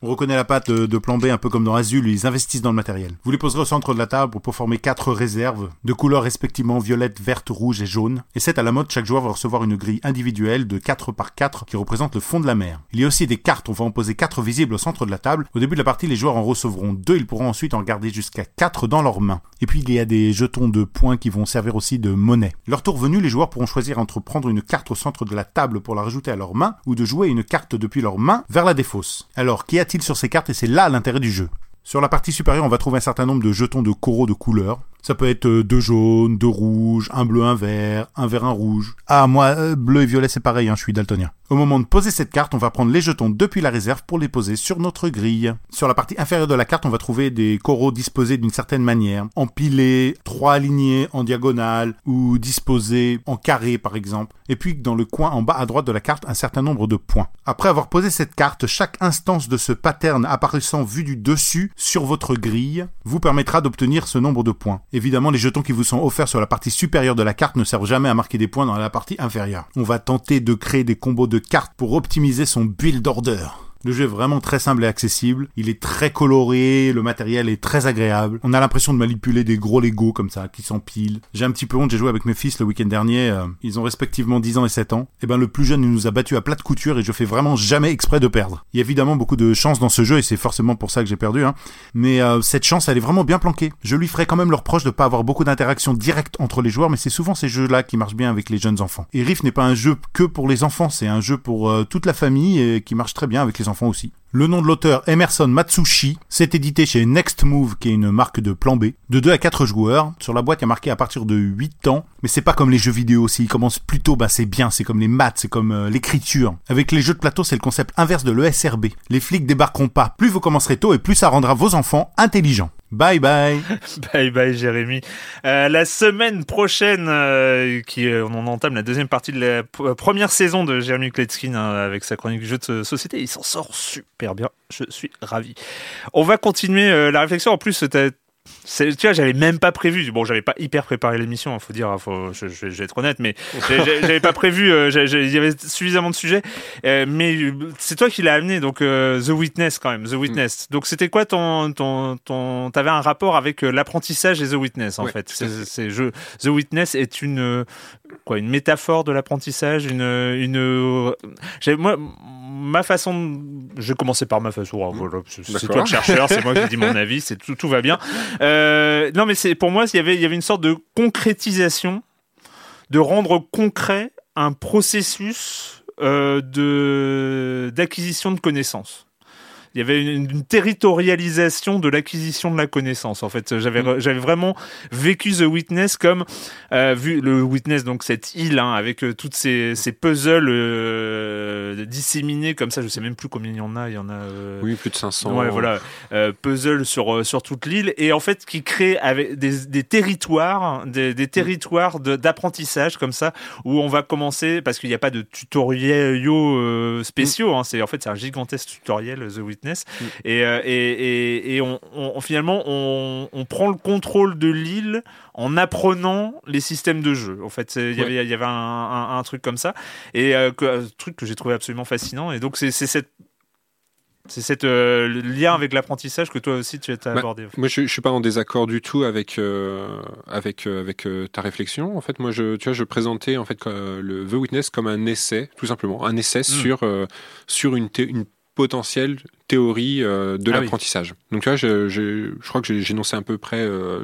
On reconnaît la patte de, de plan B un peu comme dans Azul, ils investissent dans le matériel. Vous les poserez au centre de la table pour former quatre réserves, de couleurs respectivement violette, verte, rouge et jaune. Et c'est à la mode, chaque joueur va recevoir une grille individuelle de 4 par 4 qui représente le fond de la mer. Il y a aussi des cartes, on va en poser 4 visibles au centre de la table. Au début de la partie, les joueurs en recevront 2, ils pourront ensuite en garder jusqu'à 4 dans leurs mains. Et puis il y a des jetons de points qui vont servir aussi de monnaie. Leur tour venu, les joueurs pourront choisir entre prendre une carte au centre de la table pour la rajouter à leurs mains ou de jouer une carte depuis leurs mains vers la défausse. Alors, qu'y a-t-il sur ces cartes et c'est là l'intérêt du jeu? Sur la partie supérieure, on va trouver un certain nombre de jetons de coraux de couleurs. Ça peut être euh, deux jaunes, deux rouges, un bleu, un vert, un vert, un rouge. Ah, moi, euh, bleu et violet, c'est pareil, hein, je suis daltonien. Au moment de poser cette carte, on va prendre les jetons depuis la réserve pour les poser sur notre grille. Sur la partie inférieure de la carte, on va trouver des coraux disposés d'une certaine manière, empilés, trois alignés en diagonale ou disposés en carré par exemple. Et puis dans le coin en bas à droite de la carte, un certain nombre de points. Après avoir posé cette carte, chaque instance de ce pattern apparaissant vu du dessus sur votre grille vous permettra d'obtenir ce nombre de points. Évidemment, les jetons qui vous sont offerts sur la partie supérieure de la carte ne servent jamais à marquer des points dans la partie inférieure. On va tenter de créer des combos de cartes pour optimiser son build order. Le jeu est vraiment très simple et accessible. Il est très coloré, le matériel est très agréable. On a l'impression de manipuler des gros Lego comme ça, qui s'empilent. J'ai un petit peu honte, j'ai joué avec mes fils le week-end dernier. euh, ils ont respectivement 10 ans et 7 ans. Et ben le plus jeune, il nous a battu à plat de couture et je fais vraiment jamais exprès de perdre. Il y a évidemment beaucoup de chance dans ce jeu et c'est forcément pour ça que j'ai perdu. Hein. Mais euh, cette chance, elle est vraiment bien planquée. Je lui ferai quand même le reproche de pas avoir beaucoup d'interactions directes entre les joueurs, mais c'est souvent ces jeux-là qui marchent bien avec les jeunes enfants. Et Riff n'est pas un jeu que pour les enfants, c'est un jeu pour euh, toute la famille et qui marche très bien avec les enfants aussi. Le nom de l'auteur, Emerson Matsushi, c'est édité chez Next Move, qui est une marque de plan B, de 2 à 4 joueurs. Sur la boîte, il y a marqué à partir de 8 ans, mais c'est pas comme les jeux vidéo, s'ils commencent plus tôt, bah c'est bien, c'est comme les maths, c'est comme euh, l'écriture. Avec les jeux de plateau, c'est le concept inverse de l'ESRB. Les flics débarqueront pas. Plus vous commencerez tôt et plus ça rendra vos enfants intelligents. Bye bye Bye bye Jérémy. Euh, la semaine prochaine, euh, on entame la deuxième partie de la première saison de Jérémy Kletskin hein, avec sa chronique jeu de société. Il s'en sort super bien. Je suis ravi. On va continuer euh, la réflexion. En plus, tu vois, j'avais même pas prévu. Bon, j'avais pas hyper préparé l'émission, il faut dire, hein, faut, je, je- je vais être honnête, mais j'avais pas prévu. euh, Il y avait suffisamment de sujets, Euh, mais c'est toi qui l'as amené, donc euh, The Witness quand même, The Witness. Donc c'était quoi ton, ton, ton, t'avais un rapport avec l'apprentissage et The Witness en Ouais, fait? C'est, The Witness est une quoi, une métaphore de l'apprentissage, une, une. moi, ma façon, de- je commencer par ma façon. hein, voilà, c'est toi le chercheur, c'est moi qui dis mon avis, c'est tout, tout va bien. Euh, non, mais c'est pour moi, il y avait, il y avait une sorte de concrétisation, de rendre concret un processus euh, de d'acquisition de connaissances. Il y avait une, une territorialisation de l'acquisition de la connaissance. En fait, j'avais j'avais vraiment vécu The Witness comme euh, vu le Witness, donc cette île hein, avec euh, toutes ces, ces puzzles euh, disséminés comme ça. Je sais même plus combien il y en a. Il y en a. euh, Oui, plus de 500. Ouais, voilà, euh, puzzle sur sur toute l'île et en fait qui crée avec des, des territoires, des, des territoires de- d'apprentissage comme ça où on va commencer parce qu'il n'y a pas de tutoriels spéciaux. hein, c'est en fait c'est un gigantesque tutoriel The Witness et, euh, et, et, et on, on- finalement on, on prend le contrôle de l'île en apprenant les systèmes de jeu. En fait, il y avait y avait un, un- un truc comme ça. Et euh, que, un truc que j'ai trouvé absolument fascinant. Et donc c'est cette C'est euh, lien avec l'apprentissage que toi aussi tu as Bah, abordé. Moi, je, je suis pas en désaccord du tout avec euh, avec euh, avec euh, ta réflexion. En fait, moi, je tu vois, je présentais en fait euh, le The Witness comme un essai, tout simplement, un essai sur euh, sur une une potentielle théorie euh, de Ah oui. l'apprentissage. Donc, tu vois, je, je, je crois que énoncé à peu près euh,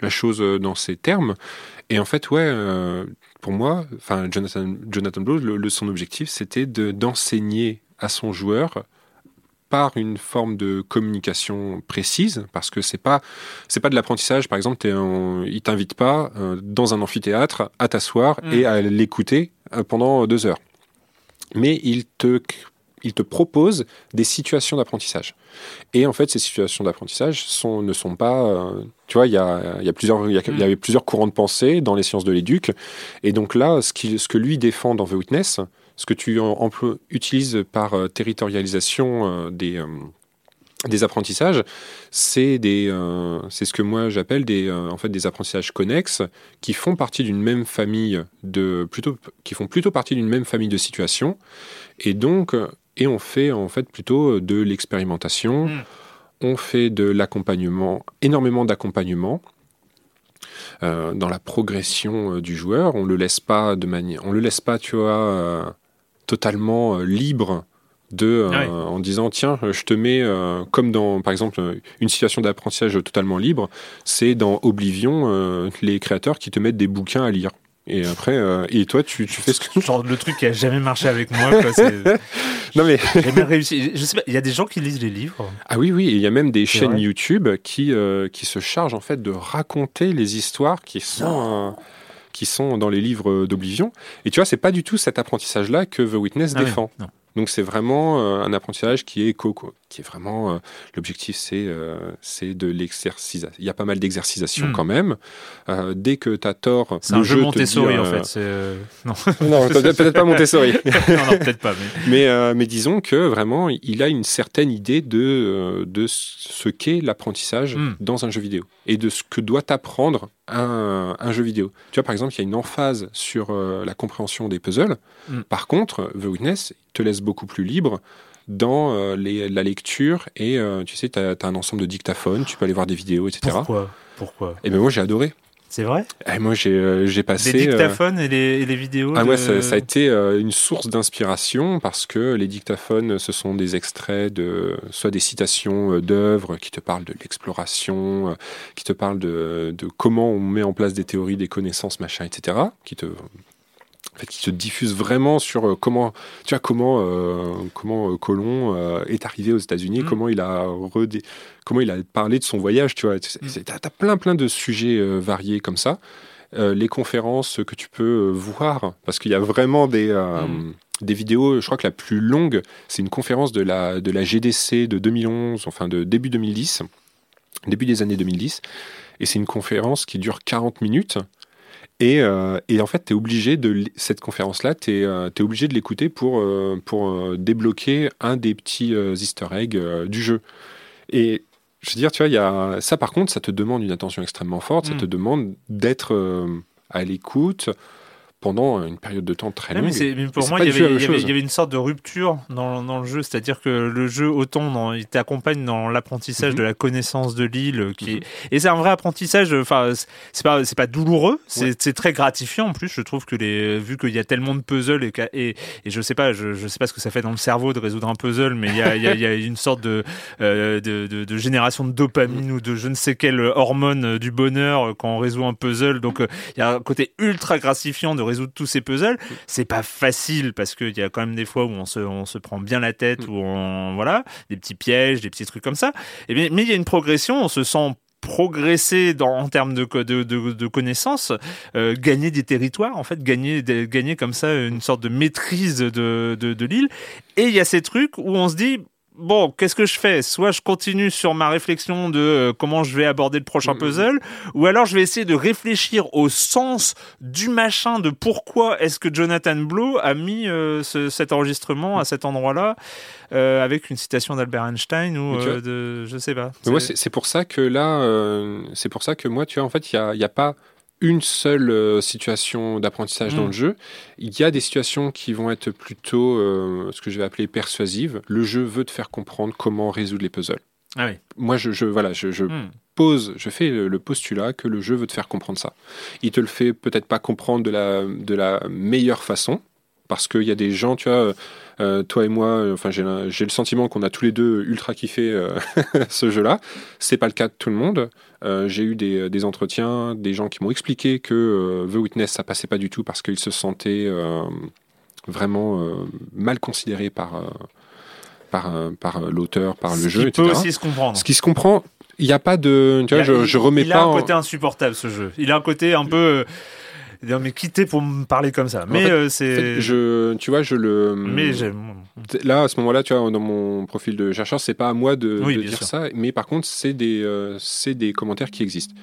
la chose euh, dans ces termes. Et en fait, ouais, euh, pour moi, enfin, Jonathan Jonathan Blow, le, le- son objectif, c'était de d'enseigner à son joueur par une forme de communication précise, parce que c'est pas c'est pas de l'apprentissage. Par exemple, en- il t'invite pas dans un amphithéâtre à t'asseoir Mm. et à l'écouter pendant deux heures, mais il te il te propose des situations d'apprentissage. Et en fait, ces situations d'apprentissage sont, ne sont pas. euh, tu vois, il y a, il y, a plusieurs, il y, a- il y avait plusieurs courants de pensée dans les sciences de l'éduc. Et donc là, ce, que lui défend dans The Witness, ce que tu emploies- utilises par euh, territorialisation euh, des, des apprentissages, c'est des, euh, c'est ce que moi j'appelle des, euh, en fait, des apprentissages connexes qui font partie d'une même famille de plutôt, qui font plutôt partie d'une même famille de situations, et donc et on fait en fait plutôt de l'expérimentation, Mm. on fait de l'accompagnement, énormément d'accompagnement. euh, dans la progression euh, du joueur, on le laisse pas de manière, on le laisse pas, tu vois, euh, totalement euh, libre de, euh, Ah oui. en disant tiens, euh, je te mets euh, comme dans, par exemple, euh, une situation d'apprentissage totalement libre, c'est dans Oblivion euh, les créateurs qui te mettent des bouquins à lire. Et après, euh, et toi, tu, tu fais ce que. Genre le truc qui a jamais marché avec moi. Quoi, Non mais J'ai jamais réussi. Je sais pas, il y a des gens qui lisent les livres. ah oui oui, il y a même des chaînes YouTube qui euh, qui se chargent en fait de raconter les histoires qui sont euh, qui sont dans les livres d'Oblivion. Et tu vois, c'est pas du tout cet apprentissage-là que The Witness Ah défend. Donc c'est vraiment euh, un apprentissage qui est quoi. Qui est vraiment euh, l'objectif, c'est euh, c'est de l'exercice. Il y a pas mal d'exercisation Hmm. quand même. Euh, dès que tu as tort, C'est un jeu te Montessori dit, en fait. Non, Non, peut-être pas Montessori. non, non, peut-être pas. Mais... Mais, mais disons que vraiment, il a une certaine idée de, de ce qu'est l'apprentissage Mm. dans un jeu vidéo et de ce que doit apprendre un, un jeu vidéo. Tu vois, par exemple, il y a une emphase sur la compréhension des puzzles. Mm. Par contre, The Witness te laisse beaucoup plus libre dans euh, les- la lecture et euh, tu sais, tu as, un ensemble de dictaphones, tu peux aller voir des vidéos, etc. Pourquoi? Pourquoi? Et ben moi, j'ai adoré. C'est vrai? Et moi, j'ai euh, passé. Les dictaphones et, les, et les vidéos ah de- ouais, ça, ça a été une source d'inspiration parce que les dictaphones, ce sont des extraits de soit des citations d'œuvres qui te parlent de l'exploration, qui te parlent de, de comment on met en place des théories, des connaissances, machin, etc. Qui te en fait, qui te diffusent vraiment sur euh, comment, tu vois, comment, euh, comment euh, Colomb euh, est arrivé aux États-Unis, Mm. comment il a redé- comment il a parlé de son voyage, tu vois. Mm. Tu as, plein, plein de sujets euh, variés comme ça. Les conférences que tu peux voir, parce qu'il y a vraiment des, Mm. des vidéos, je crois que la plus longue, c'est une conférence de la, de la GDC de 2011, enfin de début 2010, début des années 2010, et c'est une conférence qui dure 40 minutes. Et, euh, et en fait, tu es obligé de cette conférence-là, tu es, obligé de l'écouter pour, euh, pour euh, débloquer un des petits euh, easter eggs euh, du jeu. Et je veux dire, tu vois, y a ça par contre, ça te demande une attention extrêmement forte, ça Mm. te demande d'être euh, à l'écoute pendant une période de temps très longue. mais, pour moi, il y, avait, même il y avait- chose. il y avait une sorte de rupture dans, dans le jeu, c'est-à-dire que le jeu, autant dans- il t'accompagne dans l'apprentissage Mhm. de la connaissance de l'île, qui Mhm. et c'est un vrai apprentissage. Enfin, c'est- pas c'est pas douloureux, c'est Ouais. très gratifiant en plus. Je trouve que les vu qu'il y a tellement de puzzles et, qu'a- et, et je sais pas, je, je sais pas ce que ça fait dans le cerveau de résoudre un puzzle, mais il y a, il y a- il y a une sorte de, euh, de, de, de génération de dopamine ou de je ne sais quelle hormone euh, du bonheur euh, quand on résout un puzzle. Donc euh, il y a un côté ultra gratifiant de résoudre tous ces puzzles. C'est pas facile parce qu'il y a quand même des fois où on se, on se prend bien la tête, où on, voilà, des petits pièges, des petits trucs comme ça. Et bien, mais il y a une progression, on se sent progresser dans, en termes de, de, de, de connaissances, euh, gagner des territoires, en fait, gagner, gagner comme ça une sorte de maîtrise de, de, de l'île. Et il y a ces trucs où on se dit, bon, qu'est-ce que je fais? Soit je continue sur ma réflexion de euh, comment je vais aborder le prochain Mhm. puzzle, ou alors je vais essayer de réfléchir au sens du machin, de pourquoi est-ce que Jonathan Blow a mis euh, ce- cet enregistrement à cet endroit-là, euh, avec une citation d'Albert Einstein ou de, je sais pas. Mais moi, C'est- c'est c'est pour ça que là, c'est pour ça que moi, tu vois, en fait, il n'y a, il y a pas une seule euh, situation d'apprentissage dans Mm. le jeu. Il y a des situations qui vont être plutôt euh, ce que je vais appeler persuasives. Le jeu veut te faire comprendre comment résoudre les puzzles. Ah oui. Moi, je, je- voilà, je, je Hmm. pose, je fais le, le postulat que le jeu veut te faire comprendre ça. Il te le fait peut-être pas comprendre de la, de la meilleure façon, parce qu'il y a des gens, tu vois, euh, toi et moi, enfin, j'ai le sentiment qu'on a tous les deux ultra kiffé euh, ce jeu-là. C'est pas le cas de tout le monde. Euh, j'ai eu des, des entretiens, des gens qui m'ont expliqué que euh, The Witness, ça passait pas du tout parce qu'ils se sentaient euh, vraiment euh, mal considérés par, euh, par, euh, par euh, l'auteur, par le Ce jeu, qui peut etc. aussi se comprendre. Ce qui se comprend, il n'y a pas de. Tu vois, Il a- je, je remets il pas. a un en- côté insupportable ce jeu. Il a un côté un peu. Non, mais quitter pour me parler comme ça. Mais fait- euh, c'est. je, tu vois, je le. Mais. Là, à ce moment-là, tu vois, dans mon profil de chercheur, c'est pas à moi de, Oui, de dire sûr. ça, mais par contre, c'est des, euh, c'est des commentaires qui existent.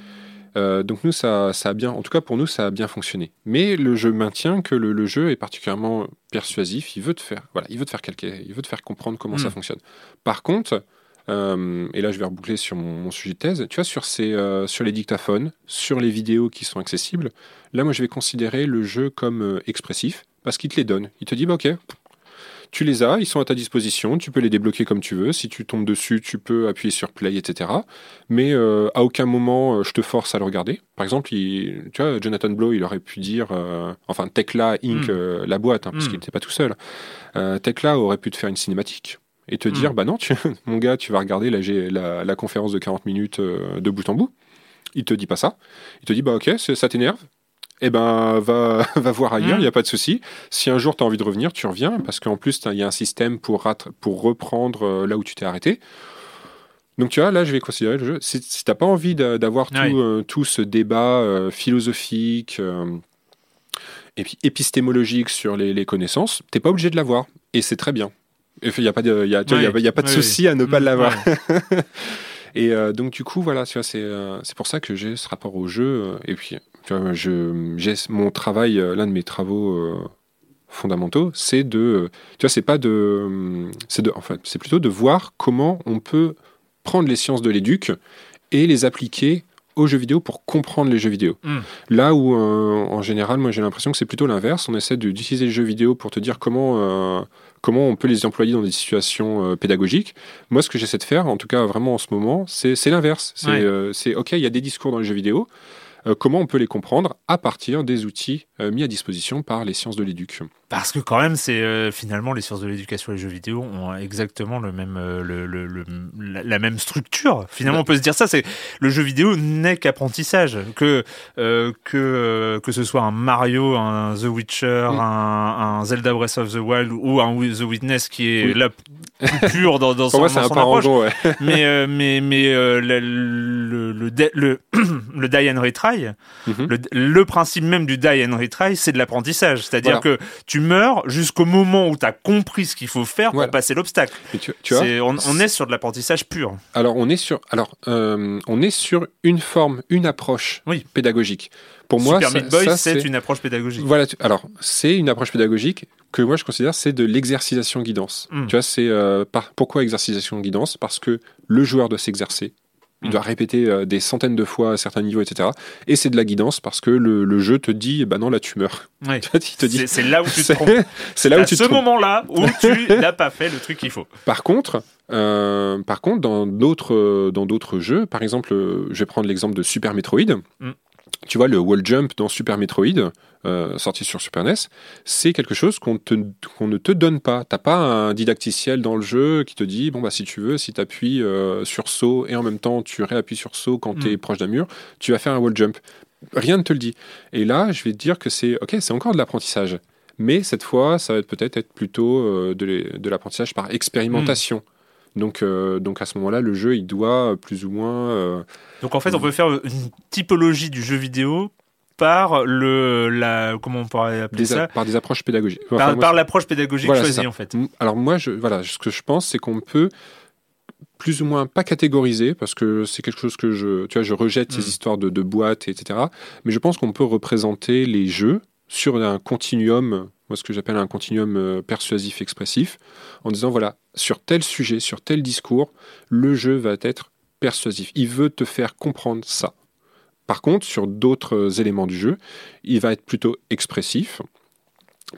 Euh, donc nous, ça, ça a bien, en tout cas pour nous, ça a bien fonctionné. Mais le jeu maintient que le, le jeu est particulièrement persuasif. Il veut te faire, voilà, il veut te faire calquer, il veut te faire comprendre comment ça Mm. fonctionne. Par contre, euh, et là, je vais reboucler sur mon, mon sujet de thèse. Tu vois, sur ces, euh, sur les dictaphones, sur les vidéos qui sont accessibles, là, moi, je vais considérer le jeu comme euh, expressif parce qu'il te les donne. Il te dit, bah ok. Tu les as, ils sont à ta disposition, tu peux les débloquer comme tu veux. Si tu tombes dessus, tu peux appuyer sur play, etc. Mais euh, à aucun moment euh, je te force à le regarder. Par exemple, il- tu vois, Jonathan Blow, il aurait pu dire, euh, enfin Tekla Inc, Mm. euh, la boîte, hein, parce Mm. qu'il n'était pas tout seul. Tekla aurait pu te faire une cinématique et te Mm. dire, bah non, tu- mon gars, tu vas regarder la, G- la, la conférence de 40 minutes euh, de bout en bout. Il te dit pas ça. Il te dit, bah ok, ça t'énerve. Eh ben, va, va voir ailleurs, il Mm. n'y a pas de souci. Si un jour tu as envie de revenir, tu reviens, parce qu'en plus, il y a un système pour, reprendre euh, là où tu t'es arrêté. Donc tu vois, là, je vais considérer le jeu. Si, si t'as pas envie d'a- d'avoir Oui. euh, tout ce débat philosophique et puis épistémologique sur les, les connaissances, t'es pas obligé de l'avoir. Et c'est très bien. Il n'y a pas de, y a, tu vois, y a- Oui. y a pas de souci à ne pas l'avoir. Et euh, donc du coup, voilà, tu vois, c'est euh, c'est pour ça que j'ai ce rapport au jeu. euh, et puis, tu vois, je, j'ai mon travail, l'un de mes travaux fondamentaux, c'est de, tu vois, c'est pas de, euh, c'est de, en fait, c'est plutôt de voir comment on peut prendre les sciences de l'éduc et les appliquer aux jeux vidéo pour comprendre les jeux vidéo. Mm. Là où, euh, en général, moi j'ai l'impression que c'est plutôt l'inverse. On essaie de- d'utiliser les jeux vidéo pour te dire comment, euh, comment on peut les employer dans des situations euh, pédagogiques. Moi, ce que j'essaie de faire, en tout cas vraiment en ce moment, c'est l'inverse. C'est Ouais. euh, c'est, OK, il y a des discours dans les jeux vidéo. Euh, comment on peut les comprendre à partir des outils mis à disposition par les sciences de l'éduc. Parce que quand même, c'est euh, finalement les sciences de l'éducation et les jeux vidéo ont exactement le même, euh, le, le- le- la, la même structure. Finalement, on peut se dire ça. C'est le jeu vidéo n'est qu'apprentissage. Que euh, que que ce soit un Mario, un The Witcher, un, un Zelda Breath of the Wild ou un The Witness qui est Oui. là plus pur dans, dans son, moi, c'est dans un son approche. ouais. mais mais mais le, le, le, die and retry, Mhm. le, le principe même du die and retry, c'est de l'apprentissage. C'est-à-dire Voilà. que tu meurs jusqu'au moment où tu as compris ce qu'il faut faire pour Voilà. passer l'obstacle. Tu, tu vois, C'est- On, on est sur de l'apprentissage pur. Alors on est sur, alors euh, on est sur une forme, une approche Oui. pédagogique. Pour moi, Super ça- Meat Boy, c'est une approche pédagogique. Voilà. tu- Alors c'est une approche pédagogique que moi je considère c'est de l'exercitation guidance. Mm. Tu vois, c'est euh, pourquoi exercitation guidance? Parce que le joueur doit s'exercer. Il Mm. doit répéter euh, des centaines de fois à certains niveaux, etc. Et c'est de la guidance parce que le, le jeu te dit, bah non, là tu meurs. Dit, C'est là où tu te trompes. c'est là où à tu ce moment-là où tu n'as pas fait le truc qu'il faut. Par contre, euh, par contre, dans d'autres euh, dans d'autres jeux, par exemple, je vais prendre l'exemple de Super Metroid. Mm. Tu vois, le wall jump dans Super Metroid, euh, sorti sur Super NES, c'est quelque chose qu'on te- qu'on ne te donne pas. T'as pas un didacticiel dans le jeu qui te dit, bon, bah, si tu veux, si tu appuies sur saut et en même temps tu réappuies sur saut quand Mm. tu es proche d'un mur, tu vas faire un wall jump. Rien ne te le dit. Et là, je vais te dire que c'est, ok, c'est encore de l'apprentissage. Mais cette fois, ça va peut-être être plutôt euh, de l'apprentissage par expérimentation. Donc, euh, donc à ce moment-là, le jeu, il doit plus ou moins... euh, Donc en fait, on peut faire une typologie du jeu vidéo par le la comment on pourrait appeler ça par des approches pédagogiques. Enfin, par, l'approche pédagogique Voilà, choisie en fait. Mm, Alors moi, je, voilà, ce que je pense, c'est qu'on peut plus ou moins pas catégoriser parce que c'est quelque chose que je, tu vois, je rejette Mm. ces histoires de, de boîtes, etc. Mais je pense qu'on peut représenter les jeux sur un continuum, moi ce que j'appelle un continuum euh, persuasif expressif, en disant voilà, sur tel sujet, sur tel discours, le jeu va être persuasif. Il veut te faire comprendre ça. Par contre, sur d'autres éléments du jeu, il va être plutôt expressif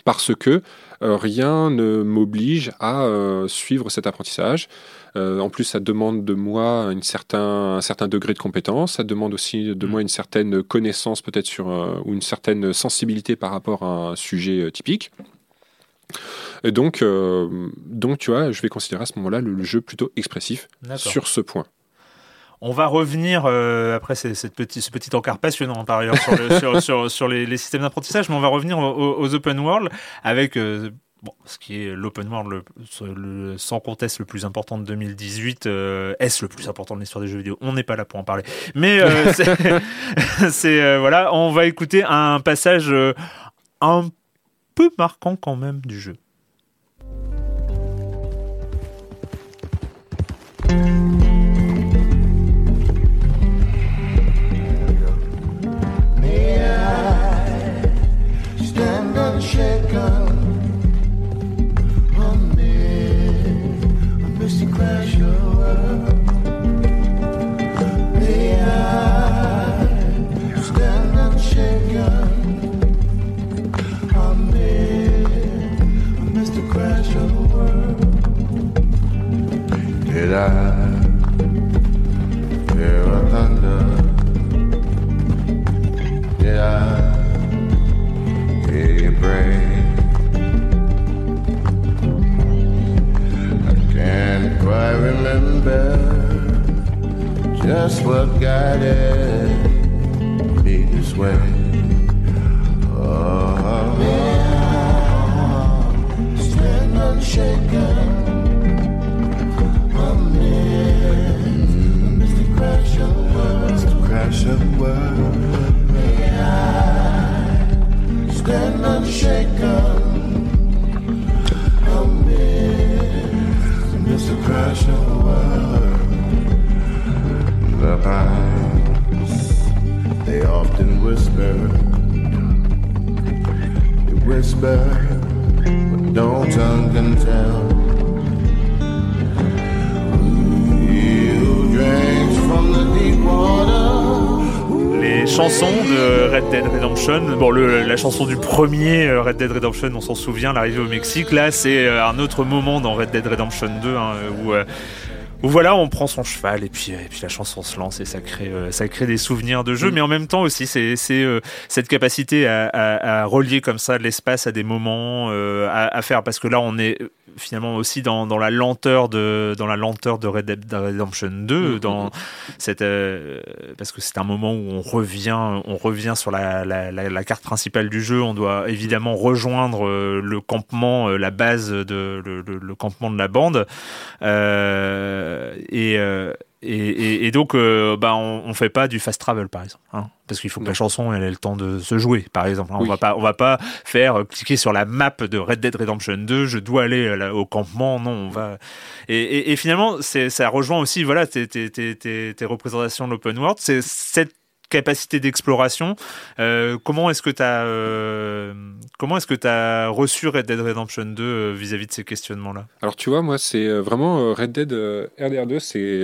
parce que euh, rien ne m'oblige à euh, suivre cet apprentissage. Euh, en plus, ça demande de moi une certain, un certain degré de compétence, ça demande aussi de moi une certaine connaissance peut-être sur ou une certaine sensibilité par rapport à un sujet typique. Et donc, donc, tu vois, je vais considérer à ce moment-là le, jeu plutôt expressif sur ce point. On va revenir après cette ce petit encart passionnant par ailleurs sur, sur, sur, les, systèmes d'apprentissage, mais on va revenir aux, open world avec Bon, ce qui est l'open world le, sans conteste le plus important de 2018, euh, est-ce le plus important de l'histoire des jeux vidéo? On n'est pas là pour en parler. Mais euh, c'est euh, voilà, on va écouter un passage un peu marquant quand même du jeu. decided to be this way. Bon, la chanson du premier euh, Red Dead Redemption, on s'en souvient, l'arrivée au Mexique. Là, c'est euh, un autre moment dans Red Dead Redemption 2 hein, où euh, où voilà, on prend son cheval et puis, et puis la chanson se lance et ça crée, ça crée des souvenirs de jeu, mm. mais en même temps aussi, c'est cette capacité à, à, relier comme ça l'espace à des moments, à, à, faire, parce que là, on est finalement aussi dans, dans, la lenteur de dans la lenteur de Red Dead Redemption 2 mm, dans cette euh, parce que c'est un moment où on revient on revient sur la, la, la, carte principale du jeu. On doit évidemment rejoindre euh, le campement euh, la base de le, le, campement de la bande et et, et, donc, euh, bah, on, on fait pas du fast travel, par exemple, hein, parce qu'il faut que la chanson elle ait le temps de se jouer, par exemple. On va pas, on va pas faire euh, cliquer sur la map de Red Dead Redemption 2. Je dois aller euh, au campement. Non, on va. Et, et finalement, ça rejoint aussi, voilà, tes, tes, tes, tes représentations de l'open world. C'est cette capacité d'exploration. Euh, comment est-ce que tu as euh, comment est-ce que tu as reçu Red Dead Redemption 2 vis-à-vis de ces questionnements-là? Alors tu vois, moi c'est vraiment Red Dead RDR2, c'est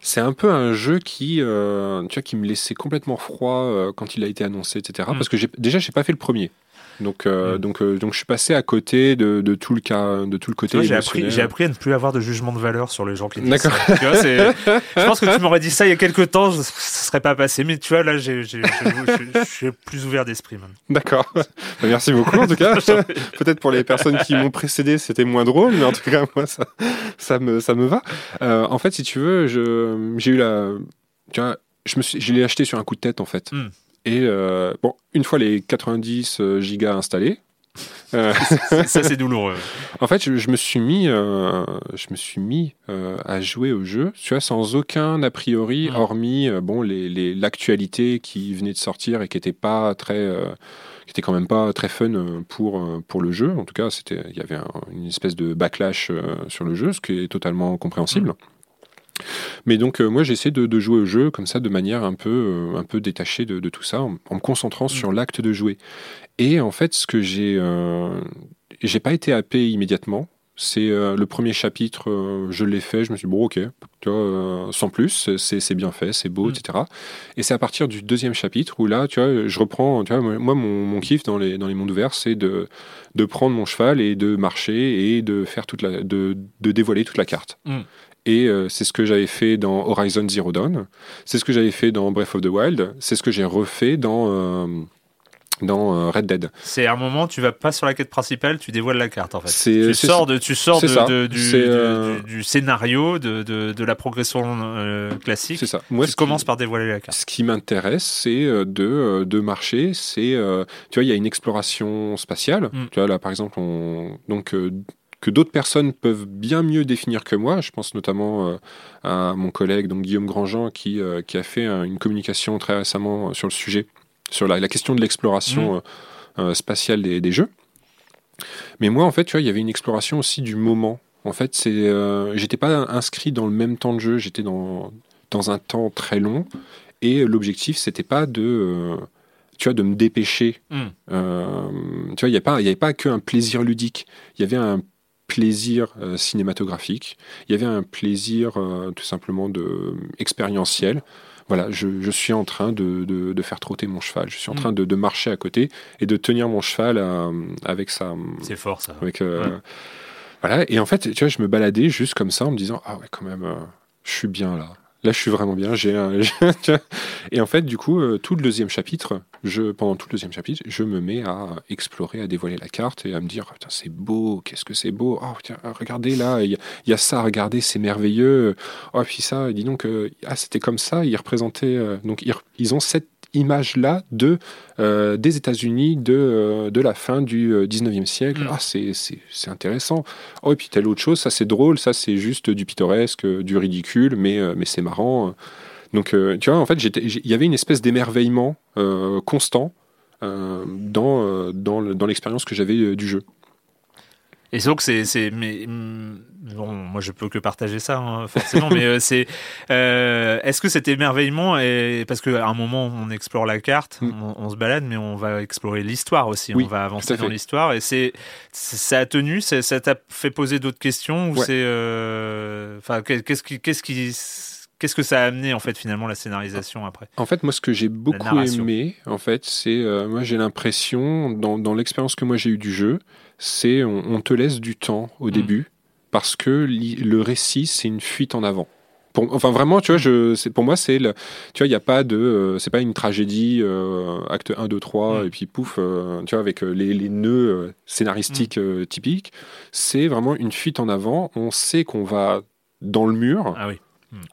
c'est un peu un jeu qui, euh, tu vois, qui me laissait complètement froid euh, quand il a été annoncé, etc. Mm. Parce que déjà, j'ai pas fait le premier. Donc, euh, mm. donc, donc, je suis passé à côté de, de, tout le cas, de tout le côté. J'ai appris, j'ai appris à ne plus avoir de jugement de valeur sur les gens qui. D'accord. je pense que tu m'aurais dit ça il y a quelques temps, ça serait pas passé. Mais tu vois, là, j'ai, je suis plus ouvert d'esprit maintenant. D'accord. Bah, merci beaucoup en tout cas. Peut-être pour les personnes qui m'ont précédé, c'était moins drôle, mais en tout cas, moi, ça, ça me, ça me va. Euh, en fait, si tu veux, je, j'ai eu la, tu vois, je me suis, je l'ai acheté sur un coup de tête en fait. Mm. Et euh, bon, une fois les 90 euh, gigas installés, euh, ça c'est douloureux. En fait, je, me suis mis, je me suis mis à jouer au jeu, tu vois, sans aucun a priori, hormis bon les l'actualité qui venait de sortir et qui était pas très, qui était quand même pas très fun pour pour le jeu. En tout cas, c'était, il y avait une espèce de backlash sur le jeu, ce qui est totalement compréhensible. Mais donc euh, moi j'essaie de, de, jouer au jeu comme ça de manière un peu, euh, un peu détachée de, de, tout ça, en, me concentrant mm. sur l'acte de jouer. Et en fait ce que j'ai... Euh, j'ai pas été happé immédiatement. C'est euh, le premier chapitre, je l'ai fait, je me suis dit, bon, ok, tu vois, sans plus, c'est bien fait, c'est beau, Mm. etc. Et c'est à partir du deuxième chapitre où là, tu vois, je reprends, tu vois, moi, mon, mon kiff dans les, dans les mondes ouverts, c'est de, de prendre mon cheval et de marcher et de faire toute la, de, de dévoiler toute la carte. Mm. Et euh, c'est ce que j'avais fait dans Horizon Zero Dawn, c'est ce que j'avais fait dans Breath of the Wild, c'est ce que j'ai refait dans, euh, dans euh, Red Dead. C'est un moment, tu vas pas sur la quête principale, tu dévoiles la carte en fait. Tu sors, de, tu sors de, du, euh, scénario, de, la progression euh, classique. C'est ça. Moi, tu qui- commences par dévoiler la carte. Ce qui m'intéresse, c'est de, de marcher. C'est, euh, tu vois, il y a une exploration spatiale. Mm. Tu vois, là, par exemple, on, donc, que d'autres personnes peuvent bien mieux définir que moi. Je pense notamment euh, à mon collègue, donc Guillaume Grandjean, qui, euh, qui a fait euh, une communication très récemment sur le sujet, sur la, la question de l'exploration Mm. euh, euh, spatiale des, des jeux. Mais moi, en fait, tu vois, il y avait une exploration aussi du moment. En fait, c'est, j'étais pas inscrit dans le même temps de jeu. J'étais dans, dans un temps très long. Et l'objectif, c'était pas de, tu vois, de me dépêcher. Mm. Euh, tu vois, il n'y avait pas qu'un plaisir ludique. Il y avait un plaisir euh, cinématographique. Il y avait un plaisir euh, tout simplement de expérientiel. Voilà, je, je suis en train de, de, de faire trotter mon cheval. Je suis en Mm. train de, de marcher à côté et de tenir mon cheval à- avec sa, C'est fort ça. avec, euh, Ouais. Voilà, et en fait, tu vois, je me baladais juste comme ça en me disant Ah ouais, quand même, euh, je suis bien là. Là, je suis vraiment bien. Et en fait, du coup, euh, tout le deuxième chapitre, je, pendant tout le deuxième chapitre, je me mets à explorer, à dévoiler la carte et à me dire Putain, c'est beau, qu'est-ce que c'est beau. Oh, tiens, regardez là, il y, a- il y a ça, regardez, c'est merveilleux. Oh, puis ça, dis donc, euh, ah, c'était comme ça. Ils représentaient. euh, donc, ils, ils ont cette image-là de, euh, des États-Unis de, euh, de la fin du euh, 19e siècle. Mm. Ah, c'est- c'est c'est intéressant. Oh, et puis telle autre chose, ça c'est drôle, ça c'est juste du pittoresque, euh, du ridicule, mais, euh, mais c'est marrant. Donc, euh, tu vois, en fait, il y avait une espèce d'émerveillement euh, constant euh, dans, euh, dans le- dans l'expérience que j'avais euh, du jeu. Et donc c'est c'est mais hum, bon moi je peux que partager ça hein, forcément mais euh, c'est euh, est-ce que cet émerveillement est parce qu'à un moment on explore la carte Mm. on, on se balade mais on va explorer l'histoire aussi Oui, on va avancer dans l'histoire et c'est ça a tenu ça t'a fait poser d'autres questions ou Ouais. c'est euh, enfin qu'est- qu'est-ce qui qu'est-ce qui qu'est-ce que ça a amené en fait finalement la scénarisation après? En fait, moi, ce que j'ai beaucoup aimé, en fait, c'est, euh, moi, j'ai l'impression, dans, dans l'expérience que moi j'ai eue du jeu, c'est on, on te laisse du temps au Mm. début parce que li- le récit, c'est une fuite en avant. Pour- enfin, vraiment, tu vois, je, pour moi, c'est le, tu vois, il n'y a pas de, euh, c'est pas une tragédie, euh, acte 1, 2, 3, Mm. et puis pouf, euh, tu vois, avec les, les nœuds scénaristiques euh, typiques. C'est vraiment une fuite en avant. On sait qu'on va dans le mur. ah oui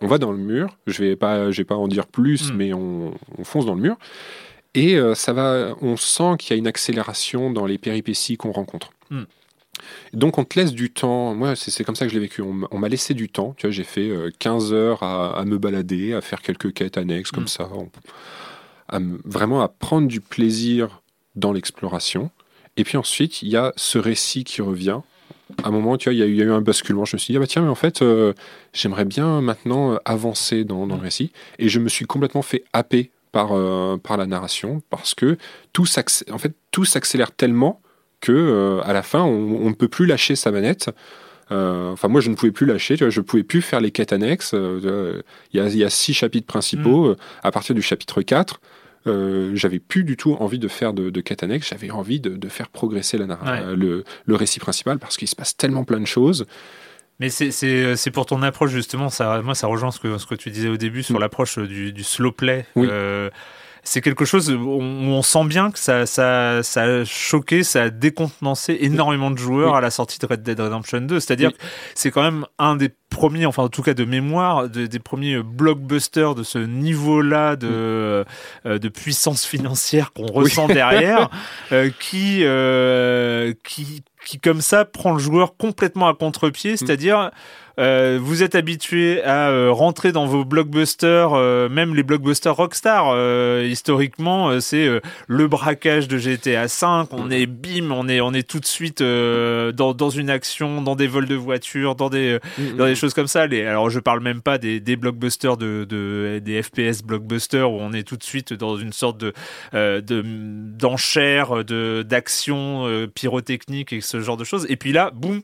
On va dans le mur. Je vais pas, je vais pas en dire plus, Mm. mais on, on fonce dans le mur. Et euh, ça va, on sent qu'il y a une accélération dans les péripéties qu'on rencontre. Mm. Donc on te laisse du temps. Moi, c'est comme ça que je l'ai vécu. On, m'a- on m'a laissé du temps. Tu vois, j'ai fait euh, 15 heures à, à me balader, à faire quelques quêtes annexes comme Mm. ça, on- à me- vraiment à prendre du plaisir dans l'exploration. Et puis ensuite, il y a ce récit qui revient. À un moment, tu vois, il y, a eu- il y a eu un basculement. Je me suis dit, ah bah tiens, mais en fait, euh, j'aimerais bien maintenant euh, avancer dans, dans le récit. Et je me suis complètement fait happer par, euh, par la narration parce que tout s'accé- en fait, tout s'accélère tellement que euh, à la fin, on ne peut plus lâcher sa manette. Enfin, moi, je ne pouvais plus lâcher. Tu vois, je pouvais plus faire les quêtes annexes. Il y, a, il y a six chapitres principaux. Euh, À partir du chapitre 4, euh, j'avais plus du tout envie de faire de, de. J'avais envie de, de faire progresser la Ouais. le, le récit principal parce qu'il se passe tellement plein de choses. Mais c'est- pour ton approche justement, ça, moi ça rejoint ce que, ce que tu disais au début sur Mm. l'approche du, du slow play. Oui. Euh, c'est quelque chose où on, où on sent bien que ça, ça, ça a choqué, ça a décontenancé énormément de joueurs Oui. à la sortie de Red Dead Redemption 2. C'est-à-dire Oui. que c'est quand même un des premiers, enfin en tout cas de mémoire, de- des premiers blockbusters de ce niveau-là de, euh, de puissance financière qu'on ressent derrière, euh, qui, euh, qui, qui comme ça prend le joueur complètement à contre-pied, c'est-à-dire euh, vous êtes habitué à euh, rentrer dans vos blockbusters, euh, même les blockbusters Rockstar. euh, historiquement, euh, c'est euh, le braquage de GTA V. On est bim, on est on est tout de suite euh, dans, dans une action, dans des vols de voitures, dans des Mm, dans des choses comme ça. Alors je parle même pas des, blockbusters de, de des FPS blockbusters où on est tout de suite dans une sorte de euh, de d'action euh, pyrotechnique et ce genre de choses. Et puis là, boum.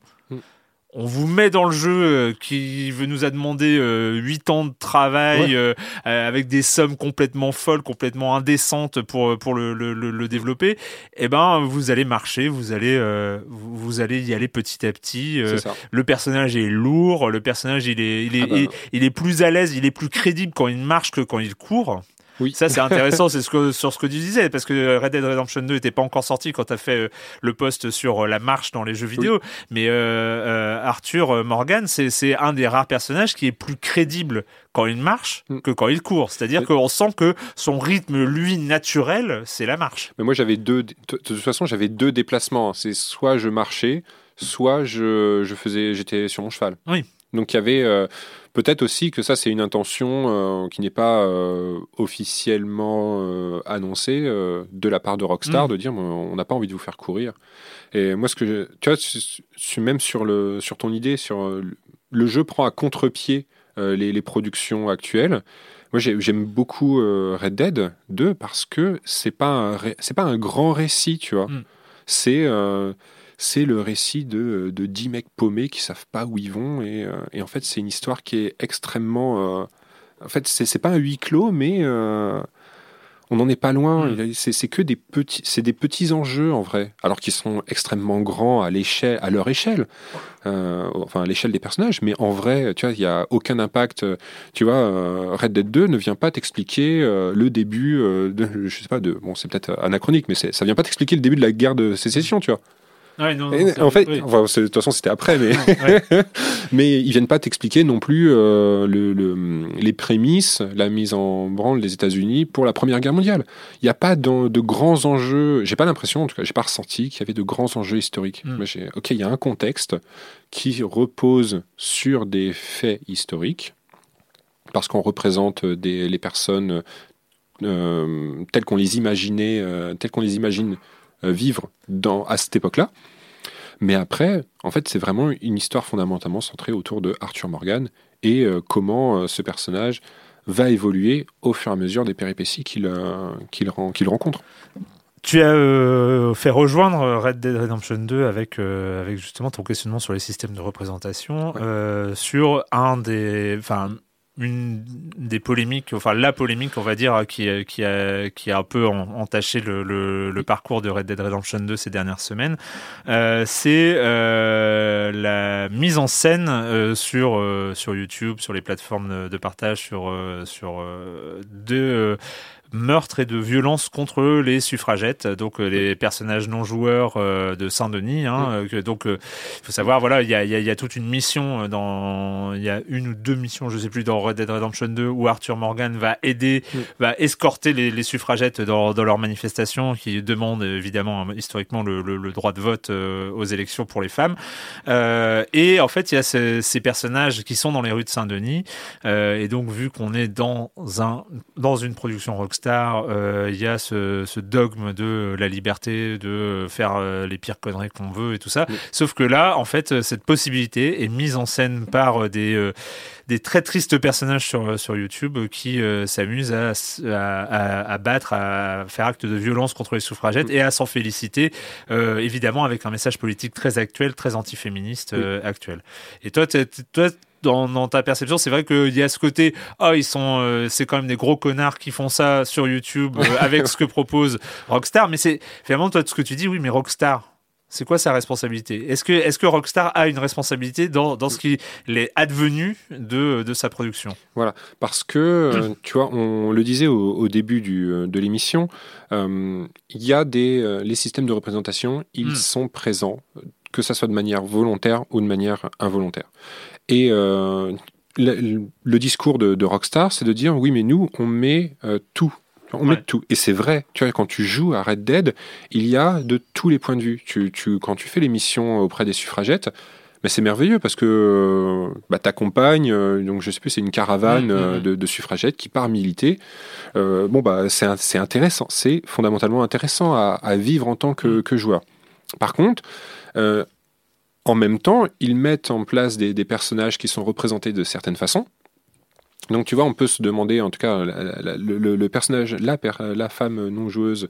On vous met dans le jeu euh, qui nous a demandé euh, 8 ans de travail euh, euh, avec des sommes complètement folles, complètement indécentes pour pour le, le, le, développer, eh ben vous allez marcher, vous allez euh, vous, allez y aller petit à petit. le personnage est lourd, le personnage il est il est, ah bah. il, il, est plus à l'aise, il est plus crédible quand il marche que quand il court. Oui. Ça, c'est intéressant, c'est ce que, sur ce que tu disais, parce que Red Dead Redemption 2 n'était pas encore sorti quand tu as fait euh, le post sur euh, la marche dans les jeux vidéo. Mais euh, Arthur Morgan, c'est un des rares personnages qui est plus crédible quand il marche mm. que quand il court. C'est-à-dire qu'on sent que son rythme, lui, naturel, c'est la marche. Mais moi, j'avais deux, de toute façon, j'avais deux déplacements. C'est soit je marchais, soit je, je faisais, j'étais sur mon cheval. Oui. Donc il y avait Peut-être aussi que ça, c'est une intention euh, qui n'est pas euh, officiellement euh, annoncée de la part de Rockstar, mm. de dire on n'a pas envie de vous faire courir. Et moi, ce que je, tu vois, suis même sur, le, sur ton idée, sur le jeu prend à contre-pied les, les, productions actuelles. Moi, j'aime beaucoup Red Dead 2 parce que c'est pas c'est pas un grand récit, tu vois. Mm. C'est c'est le récit de, de 10 mecs paumés qui savent pas où ils vont. Et, euh, et en fait, c'est une histoire qui est extrêmement. Euh, en fait, c'est pas un huis clos, mais euh, on n'en est pas loin. Mm. C'est que des petits, c'est des petits enjeux en vrai, alors qu'ils sont extrêmement grands à l'échelle, à leur échelle, enfin à l'échelle des personnages. Mais en vrai, tu vois, il y a aucun impact. Tu vois, Red Dead 2 ne vient pas t'expliquer le début de, je sais pas, de, bon, c'est peut-être anachronique, mais ça vient pas t'expliquer le début de la guerre de sécession, tu vois en fait, de toute façon, c'était après, mais mais ils viennent pas t'expliquer non plus euh, le, les prémices, la mise en branle des États-Unis pour la Première Guerre mondiale. Il n'y a pas de, de grands enjeux. J'ai pas l'impression, en tout cas, j'ai pas ressenti qu'il y avait de grands enjeux historiques. Hmm. ok, il y a un contexte qui repose sur des faits historiques parce qu'on représente des, les personnes euh, telles qu'on les imaginait, euh, telles qu'on les imagine vivre dans, à cette époque-là. Mais après, en fait, c'est vraiment une histoire fondamentalement centrée autour de Arthur Morgan et euh, comment euh, ce personnage va évoluer au fur et à mesure des péripéties qu'il rencontre. Tu as fait rejoindre Red Dead Redemption 2 avec, avec justement ton questionnement sur les systèmes de représentation, sur un des, une des polémiques, enfin la polémique, on va dire, qui, a, qui un peu entaché le, parcours de Red Dead Redemption 2 ces dernières semaines, euh, c'est euh, la mise en scène euh, sur, YouTube, sur les plateformes de, partage, sur, euh, sur de meurtre et de violence contre les suffragettes, donc euh, les personnages non joueurs euh, de Saint-Denis. Hein, mm. donc, il faut savoir, voilà, il y a, y a, toute une mission dans, il y a une ou deux missions, je sais plus, dans Red Dead Redemption 2 où Arthur Morgan va aider, mm. va escorter les, les suffragettes dans, dans leur manifestation qui demande évidemment historiquement le, le, droit de vote euh, aux élections pour les femmes. Euh, et en fait, il y a ces, ces, personnages qui sont dans les rues de Saint-Denis. Euh, et donc, vu qu'on est dans un dans une production rockstar euh, il y a ce, dogme de la liberté de faire euh, les pires conneries qu'on veut et tout ça. Sauf que là, en fait, cette possibilité est mise en scène par des des très tristes personnages sur, sur YouTube qui s'amusent à, à, battre, à faire acte de violence contre les suffragettes et à s'en féliciter, évidemment avec un message politique très actuel, très antiféministe actuel. Et toi, toi dans, ta perception, c'est vrai qu'il y a ce côté, oh, ils sont, euh, c'est quand même des gros connards qui font ça sur YouTube euh, avec ce que propose Rockstar. Mais c'est finalement toi, ce que tu dis, oui, mais Rockstar, c'est quoi sa responsabilité? Est-ce que, est que Rockstar a une responsabilité dans, dans ce qui est advenu de, de sa production? Voilà, parce que, euh, tu vois, on le disait au, début du, de l'émission, il y a des, les systèmes de représentation, ils hmm. sont présents, que ça soit de manière volontaire ou de manière involontaire. Et euh, le, discours de, Rockstar, c'est de dire oui, mais nous, on met euh, tout. On met tout. Et c'est vrai, tu vois, quand tu joues à Red Dead, il y a de tous les points de vue. Tu, tu, quand tu fais les missions auprès des suffragettes, mais c'est merveilleux parce que bah, t'accompagnes, euh, donc je sais plus, c'est une caravane mm, mm, mm. de, suffragettes qui part militer. bon, bah, c'est intéressant, c'est fondamentalement intéressant à, vivre en tant que, que joueur. Par contre, en même temps, ils mettent en place des, personnages qui sont représentés de certaines façons. Donc tu vois, on peut se demander, en tout cas, le, personnage, la, la, femme non joueuse,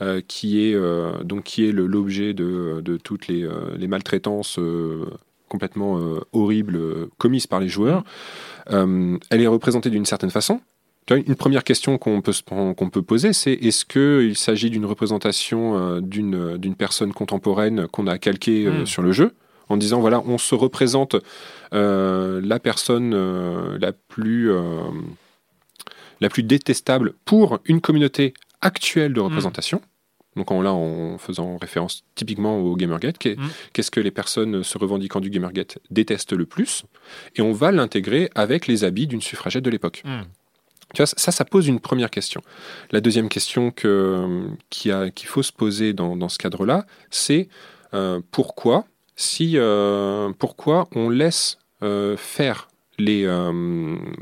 euh, qui est euh, donc qui est l'objet de, toutes les, maltraitances complètement horrible commise par les joueurs, elle est représentée d'une certaine façon. Une première question qu'on peut, qu'on peut poser, c'est est-ce qu'il s'agit d'une représentation d'une, d'une personne contemporaine qu'on a calquée hmm. sur le jeu? En disant voilà, on se représente la personne la plus la plus détestable pour une communauté actuelle de mm. représentation. Donc en, là, en faisant référence typiquement au Gamergate, mm. qu'est-ce que les personnes se revendiquant du Gamergate détestent le plus Et on va l'intégrer avec les habits d'une suffragette de l'époque. Mm. Tu vois, ça, ça pose une première question. La deuxième question qu'il faut se poser dans, ce cadre-là, c'est euh, pourquoi, si, euh, pourquoi on laisse euh, faire les,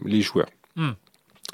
les joueurs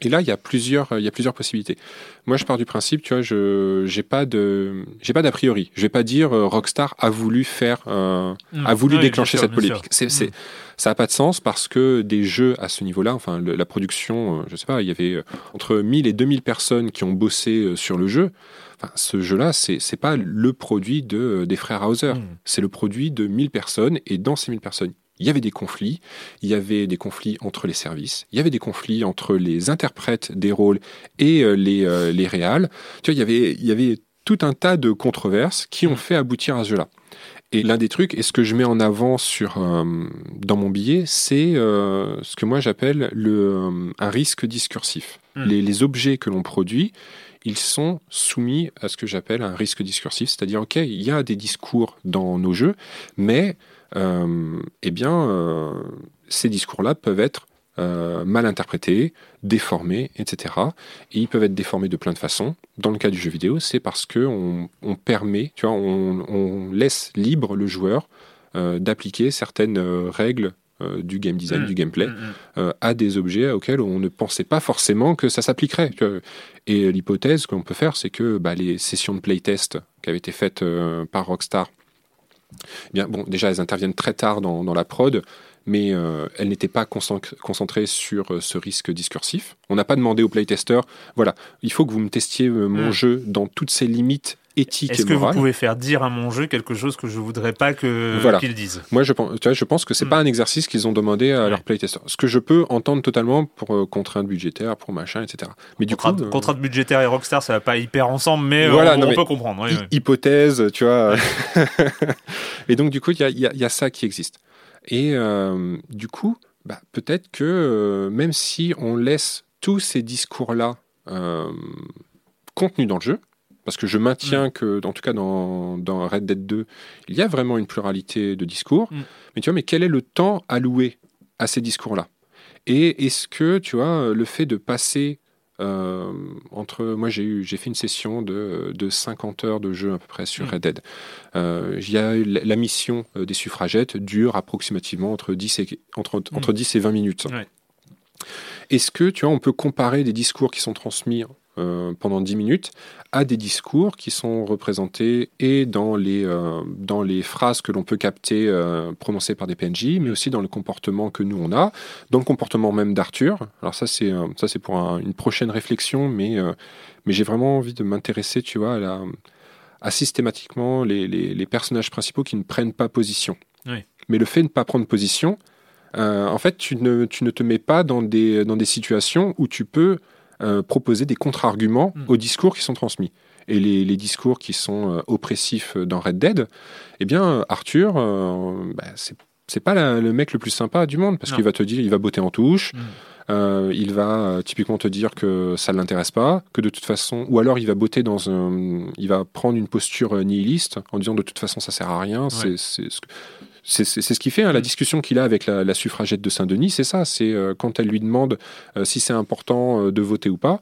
et là, il y a plusieurs, il y a plusieurs possibilités. Moi, je pars du principe, tu vois, je j'ai pas de, j'ai pas d'a priori. Je vais pas dire euh, Rockstar a voulu faire, euh, a voulu déclencher cette polémique. C'est, c'est, mm. ça a pas de sens parce que des jeux à ce niveau-là, enfin, la production, euh, je sais pas, il y avait entre 1000 et 2000 personnes qui ont bossé sur le jeu. Enfin, ce jeu-là, c'est c'est pas le produit de des frères Hauser. Mm. C'est le produit de 1000 personnes et dans ces 1000 personnes, il y avait des conflits, il y avait des conflits entre les services, il y avait des conflits entre les interprètes des rôles et euh, les, euh, les réals. Tu vois, il y avait, il y avait tout un tas de controverses qui ont mm. fait aboutir à ce jeu-là. Et l'un des trucs, et ce que je mets en avant sur, euh, dans mon billet, c'est ce que moi j'appelle le, un risque discursif. Mm. Les, les, objets que l'on produit, ils sont soumis à ce que j'appelle un risque discursif, c'est-à-dire, OK, il y a des discours dans nos jeux, mais eh bien, euh, ces discours-là peuvent être euh, mal interprétés, déformés, etc. Et ils peuvent être déformés de plein de façons. Dans le cas du jeu vidéo, c'est parce que on, permet, tu vois, on, laisse libre le joueur d'appliquer certaines règles du game design, mmh. du gameplay, mmh, mmh. à des objets auxquels on ne pensait pas forcément que ça s'appliquerait. Et l'hypothèse qu'on peut faire, c'est que bah, les sessions de playtest qui avaient été faites par Rockstar eh bien, bon, déjà, elles interviennent très tard dans, la prod, mais euh, elles n'étaient pas concentrées sur euh, ce risque discursif. On n'a pas demandé aux playtesters, voilà, il faut que vous me testiez euh, mon hmm. jeu dans toutes ses limites Est-ce que vous pouvez faire dire à mon jeu quelque chose que je voudrais pas que qu'ils disent? Moi, je pense, tu vois, je pense que c'est n'est hmm. pas un exercice qu'ils ont demandé à leurs playtesters. Ce que je peux entendre totalement pour contraintes budgétaires, pour machin, etc. Mais du coup, contraintes budgétaires et Rockstar, ça va pas hyper ensemble, mais voilà, on, peut comprendre. hypothèse, tu vois. et donc, du coup, il y y a ça qui existe. Et euh, du coup, bah, peut-être que euh, même si on laisse tous ces discours-là euh, contenus dans le jeu, parce que je maintiens mm. que, en tout cas dans, dans, Red Dead 2, il y a vraiment une pluralité de discours, mm. mais tu vois, mais quel est le temps alloué à ces discours-là? Et est-ce que, tu vois, le fait de passer euh, entre, moi, j'ai eu, j'ai fait une session de, de 50 heures de jeu à peu près sur mm. Red Dead. Euh, y a, la, mission euh, des suffragettes dure approximativement entre 10 et, entre, entre 10 et 20 minutes. Est-ce que, tu vois, on peut comparer des discours qui sont transmis euh, pendant 10 minutes à des discours qui sont représentés et dans les, euh, dans les phrases que l'on peut capter euh, prononcées par des PNJ, mais aussi dans le comportement que nous on a, dans le comportement même d'Arthur. Alors ça c'est ça c'est pour une prochaine réflexion, mais mais j'ai vraiment envie de m'intéresser, tu vois, à, la, à systématiquement les, les, les, personnages principaux qui ne prennent pas position. Mais le fait de ne pas prendre position, en fait, tu ne, tu ne te mets pas dans des, dans des situations où tu peux euh, proposer des contre-arguments hmm. aux discours qui sont transmis. Et les, discours qui sont euh, oppressifs dans Red Dead, eh bien, Arthur, euh, bah, c'est pas le mec le plus sympa du monde parce qu'il va te dire, il va botter en touche. Hmm. il va typiquement te dire que ça ne l'intéresse pas, que de toute façon, ou alors il va botter dans un, il va prendre une posture nihiliste en disant de toute façon ça sert à rien. C'est c'est ce qui fait hein, la mm. discussion qu'il a avec la, suffragette de Saint-Denis, c'est ça. C'est euh, quand elle lui demande euh, si c'est important euh, de voter ou pas,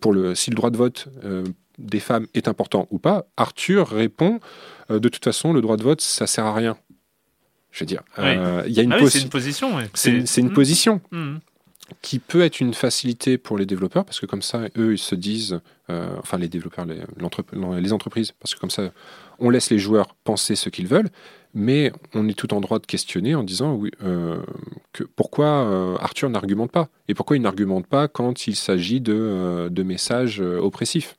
pour le, si le droit de vote des femmes est important ou pas. Arthur répond de toute façon, le droit de vote, ça sert à rien. Je veux dire, il y a une, ah c'est une position. C'est une mm. position. Mm. qui peut être une facilité pour les développeurs, parce que comme ça, eux, ils se disent, enfin les développeurs, les, les, entreprises, parce que comme ça, on laisse les joueurs penser ce qu'ils veulent, mais on est tout en droit de questionner en disant oui, euh, que pourquoi euh, Arthur n'argumente pas? Et pourquoi il n'argumente pas quand il s'agit de, euh, de, messages oppressifs?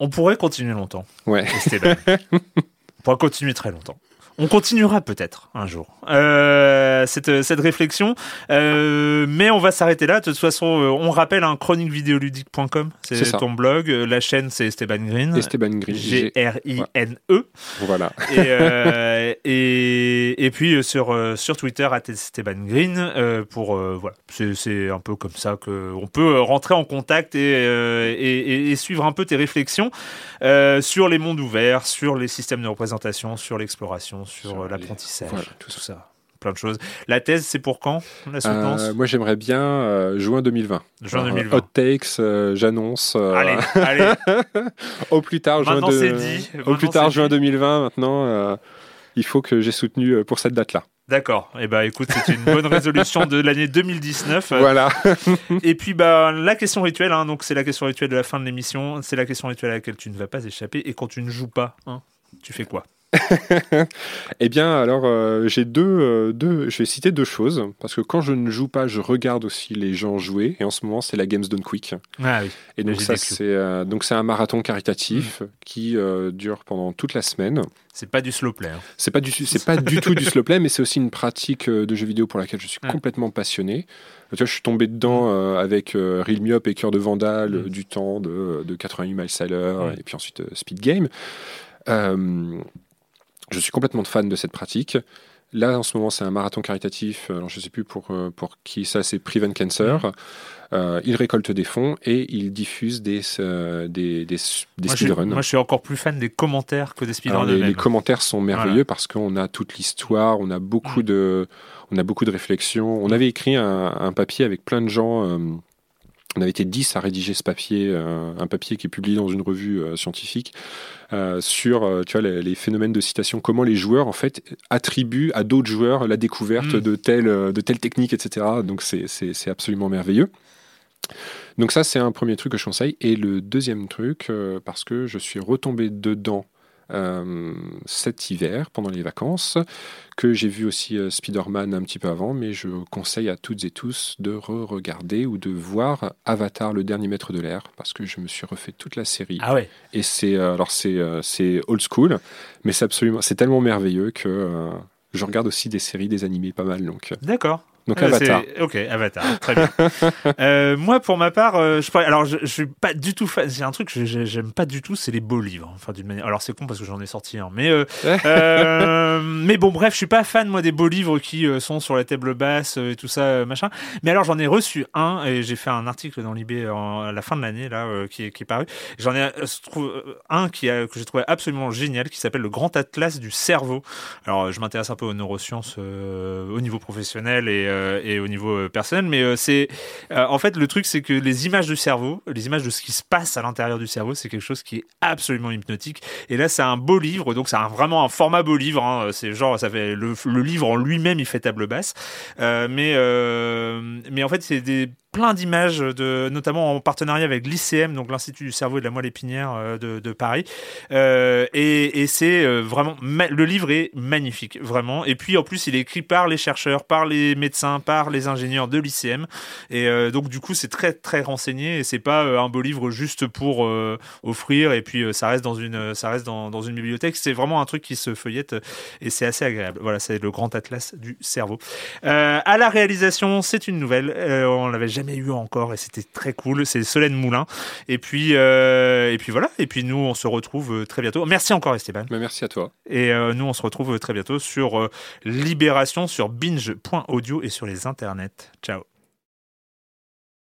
On pourrait continuer longtemps. Ouais. on pourrait continuer très longtemps. On continuera peut-être un jour euh, cette, cette réflexion, euh, mais on va s'arrêter là. De toute façon, euh, on rappelle un hein, chroniquevideoludique.com, c'est ton blog. La chaîne, c'est Esteban Green. Esteban Green. G-R-I-N-E. Voilà. Et, euh, et, et, puis sur, sur Twitter, à Esteban Green, pour voilà, c'est un peu comme ça qu'on peut rentrer en contact et, et, et, suivre un peu tes réflexions sur les mondes ouverts, sur les systèmes de représentation, sur l'exploration sur, euh, l'apprentissage, tout, ça. Plein de choses. La thèse, c'est pour quand la euh, Moi, j'aimerais bien euh, juin 2020. Juin 2020. hot takes, j'annonce. Allez, allez. au plus tard, juin, Au plus tard, juin 2020. Maintenant, il faut que j'ai soutenu pour cette date-là. D'accord. Eh ben, écoute, c'est une bonne résolution de l'année 2019. Voilà. Et puis, bah, la question rituelle, hein, donc c'est la question rituelle de la fin de l'émission. C'est la question rituelle à laquelle tu ne vas pas échapper. Et quand tu ne joues pas, hein, tu fais quoi? eh bien, alors, euh, j'ai deux, euh, deux, je vais citer deux choses, parce que quand je ne joue pas, je regarde aussi les gens jouer, et en ce moment, c'est la Games Done Quick. Ah oui. Et donc, ça, c'est, euh, donc, c'est un marathon caritatif mm. qui dure pendant toute la semaine. C'est pas du slow play. Hein. C'est pas du, c'est pas du tout du slow play, mais c'est aussi une pratique de jeu vidéo pour laquelle je suis complètement passionné. Tu vois, je suis tombé dedans mm. avec Real Myop et Cœur de Vandal, mm. du temps de, de 88 miles à l'heure, et puis ensuite Speed Game. Je suis complètement fan de cette pratique. Là, en ce moment, c'est un marathon caritatif. Alors, je ne sais plus pour, euh, pour qui ça, c'est Prevent Cancer. Mmh. Euh, il récolte des fonds et il diffuse des, euh, des, des, speedruns. Moi, je suis encore plus fan des commentaires que des speedruns. Les, les, commentaires sont merveilleux parce qu'on a toute l'histoire, on a beaucoup mmh. de, on a beaucoup de réflexions. On avait écrit un, un papier avec plein de gens. Euh, on avait été 10 à rédiger ce papier, euh, un papier qui est publié dans une revue euh, scientifique, euh, sur tu vois, les, phénomènes de citation, comment les joueurs en fait attribuent à d'autres joueurs la découverte mm. de, telle, de telle technique, etc. Donc c'est absolument merveilleux. Donc ça, c'est un premier truc que je conseille. Et le deuxième truc, parce que je suis retombé dedans euh, cet hiver pendant les vacances, que j'ai vu aussi euh, Spider-Man un petit peu avant, mais je conseille à toutes et tous de re-regarder ou de voir Avatar, le dernier maître de l'air, parce que je me suis refait toute la série. Ah ouais. Et c'est euh, alors c'est c'est old school, mais c'est absolument c'est tellement merveilleux que je regarde aussi des séries, des animés pas mal. Donc. D'accord. Donc Avatar. Ok, Avatar, très bien. euh, moi, pour ma part, euh, je, alors je, je, suis pas du tout fan. C'est un truc que j'aime pas du tout, c'est les beaux livres. Enfin, d'une manière. Alors c'est con parce que j'en ai sorti un, mais euh, mais bon, bref, je suis pas fan moi des beaux livres qui sont sur la table basse et tout ça, machin. Mais alors j'en ai reçu un et j'ai fait un article dans l'IB à la fin de l'année là qui est, qui, est, paru. J'en ai un qui a, que j'ai trouvé absolument génial qui s'appelle le Grand Atlas du cerveau. Alors je m'intéresse un peu aux neurosciences au niveau professionnel et et au niveau euh, personnel. Mais euh, c'est en fait le truc, c'est que les images du cerveau, les images de ce qui se passe à l'intérieur du cerveau, c'est quelque chose qui est absolument hypnotique. Et là, c'est un beau livre, donc c'est vraiment un format beau livre. Hein. C'est genre, ça fait le, le livre en lui-même, il fait table basse. mais mais en fait, c'est des plein d'images, de, notamment en partenariat avec l'ICM, donc l'Institut du cerveau et de la moelle épinière euh, de, Paris. Euh, et, c'est euh, vraiment le livre est magnifique, vraiment. Et puis en plus, il est écrit par les chercheurs, par les médecins, par les ingénieurs de l'ICM. Et donc du coup, c'est très très renseigné et c'est pas un beau livre juste pour offrir et puis ça reste dans une ça reste dans, dans une bibliothèque. C'est vraiment un truc qui se feuillette et c'est assez agréable. Voilà, c'est le grand atlas du cerveau. à la réalisation, c'est une nouvelle. on l'avait jamais eu encore et c'était très cool. C'est Solène Moulin. Et puis, euh, et puis voilà. Et puis nous, on se retrouve euh, très bientôt. Merci encore, Esteban. Mais merci à toi. Et euh, nous, on se retrouve très bientôt sur Libération, sur binge.audio et sur les internets. Ciao.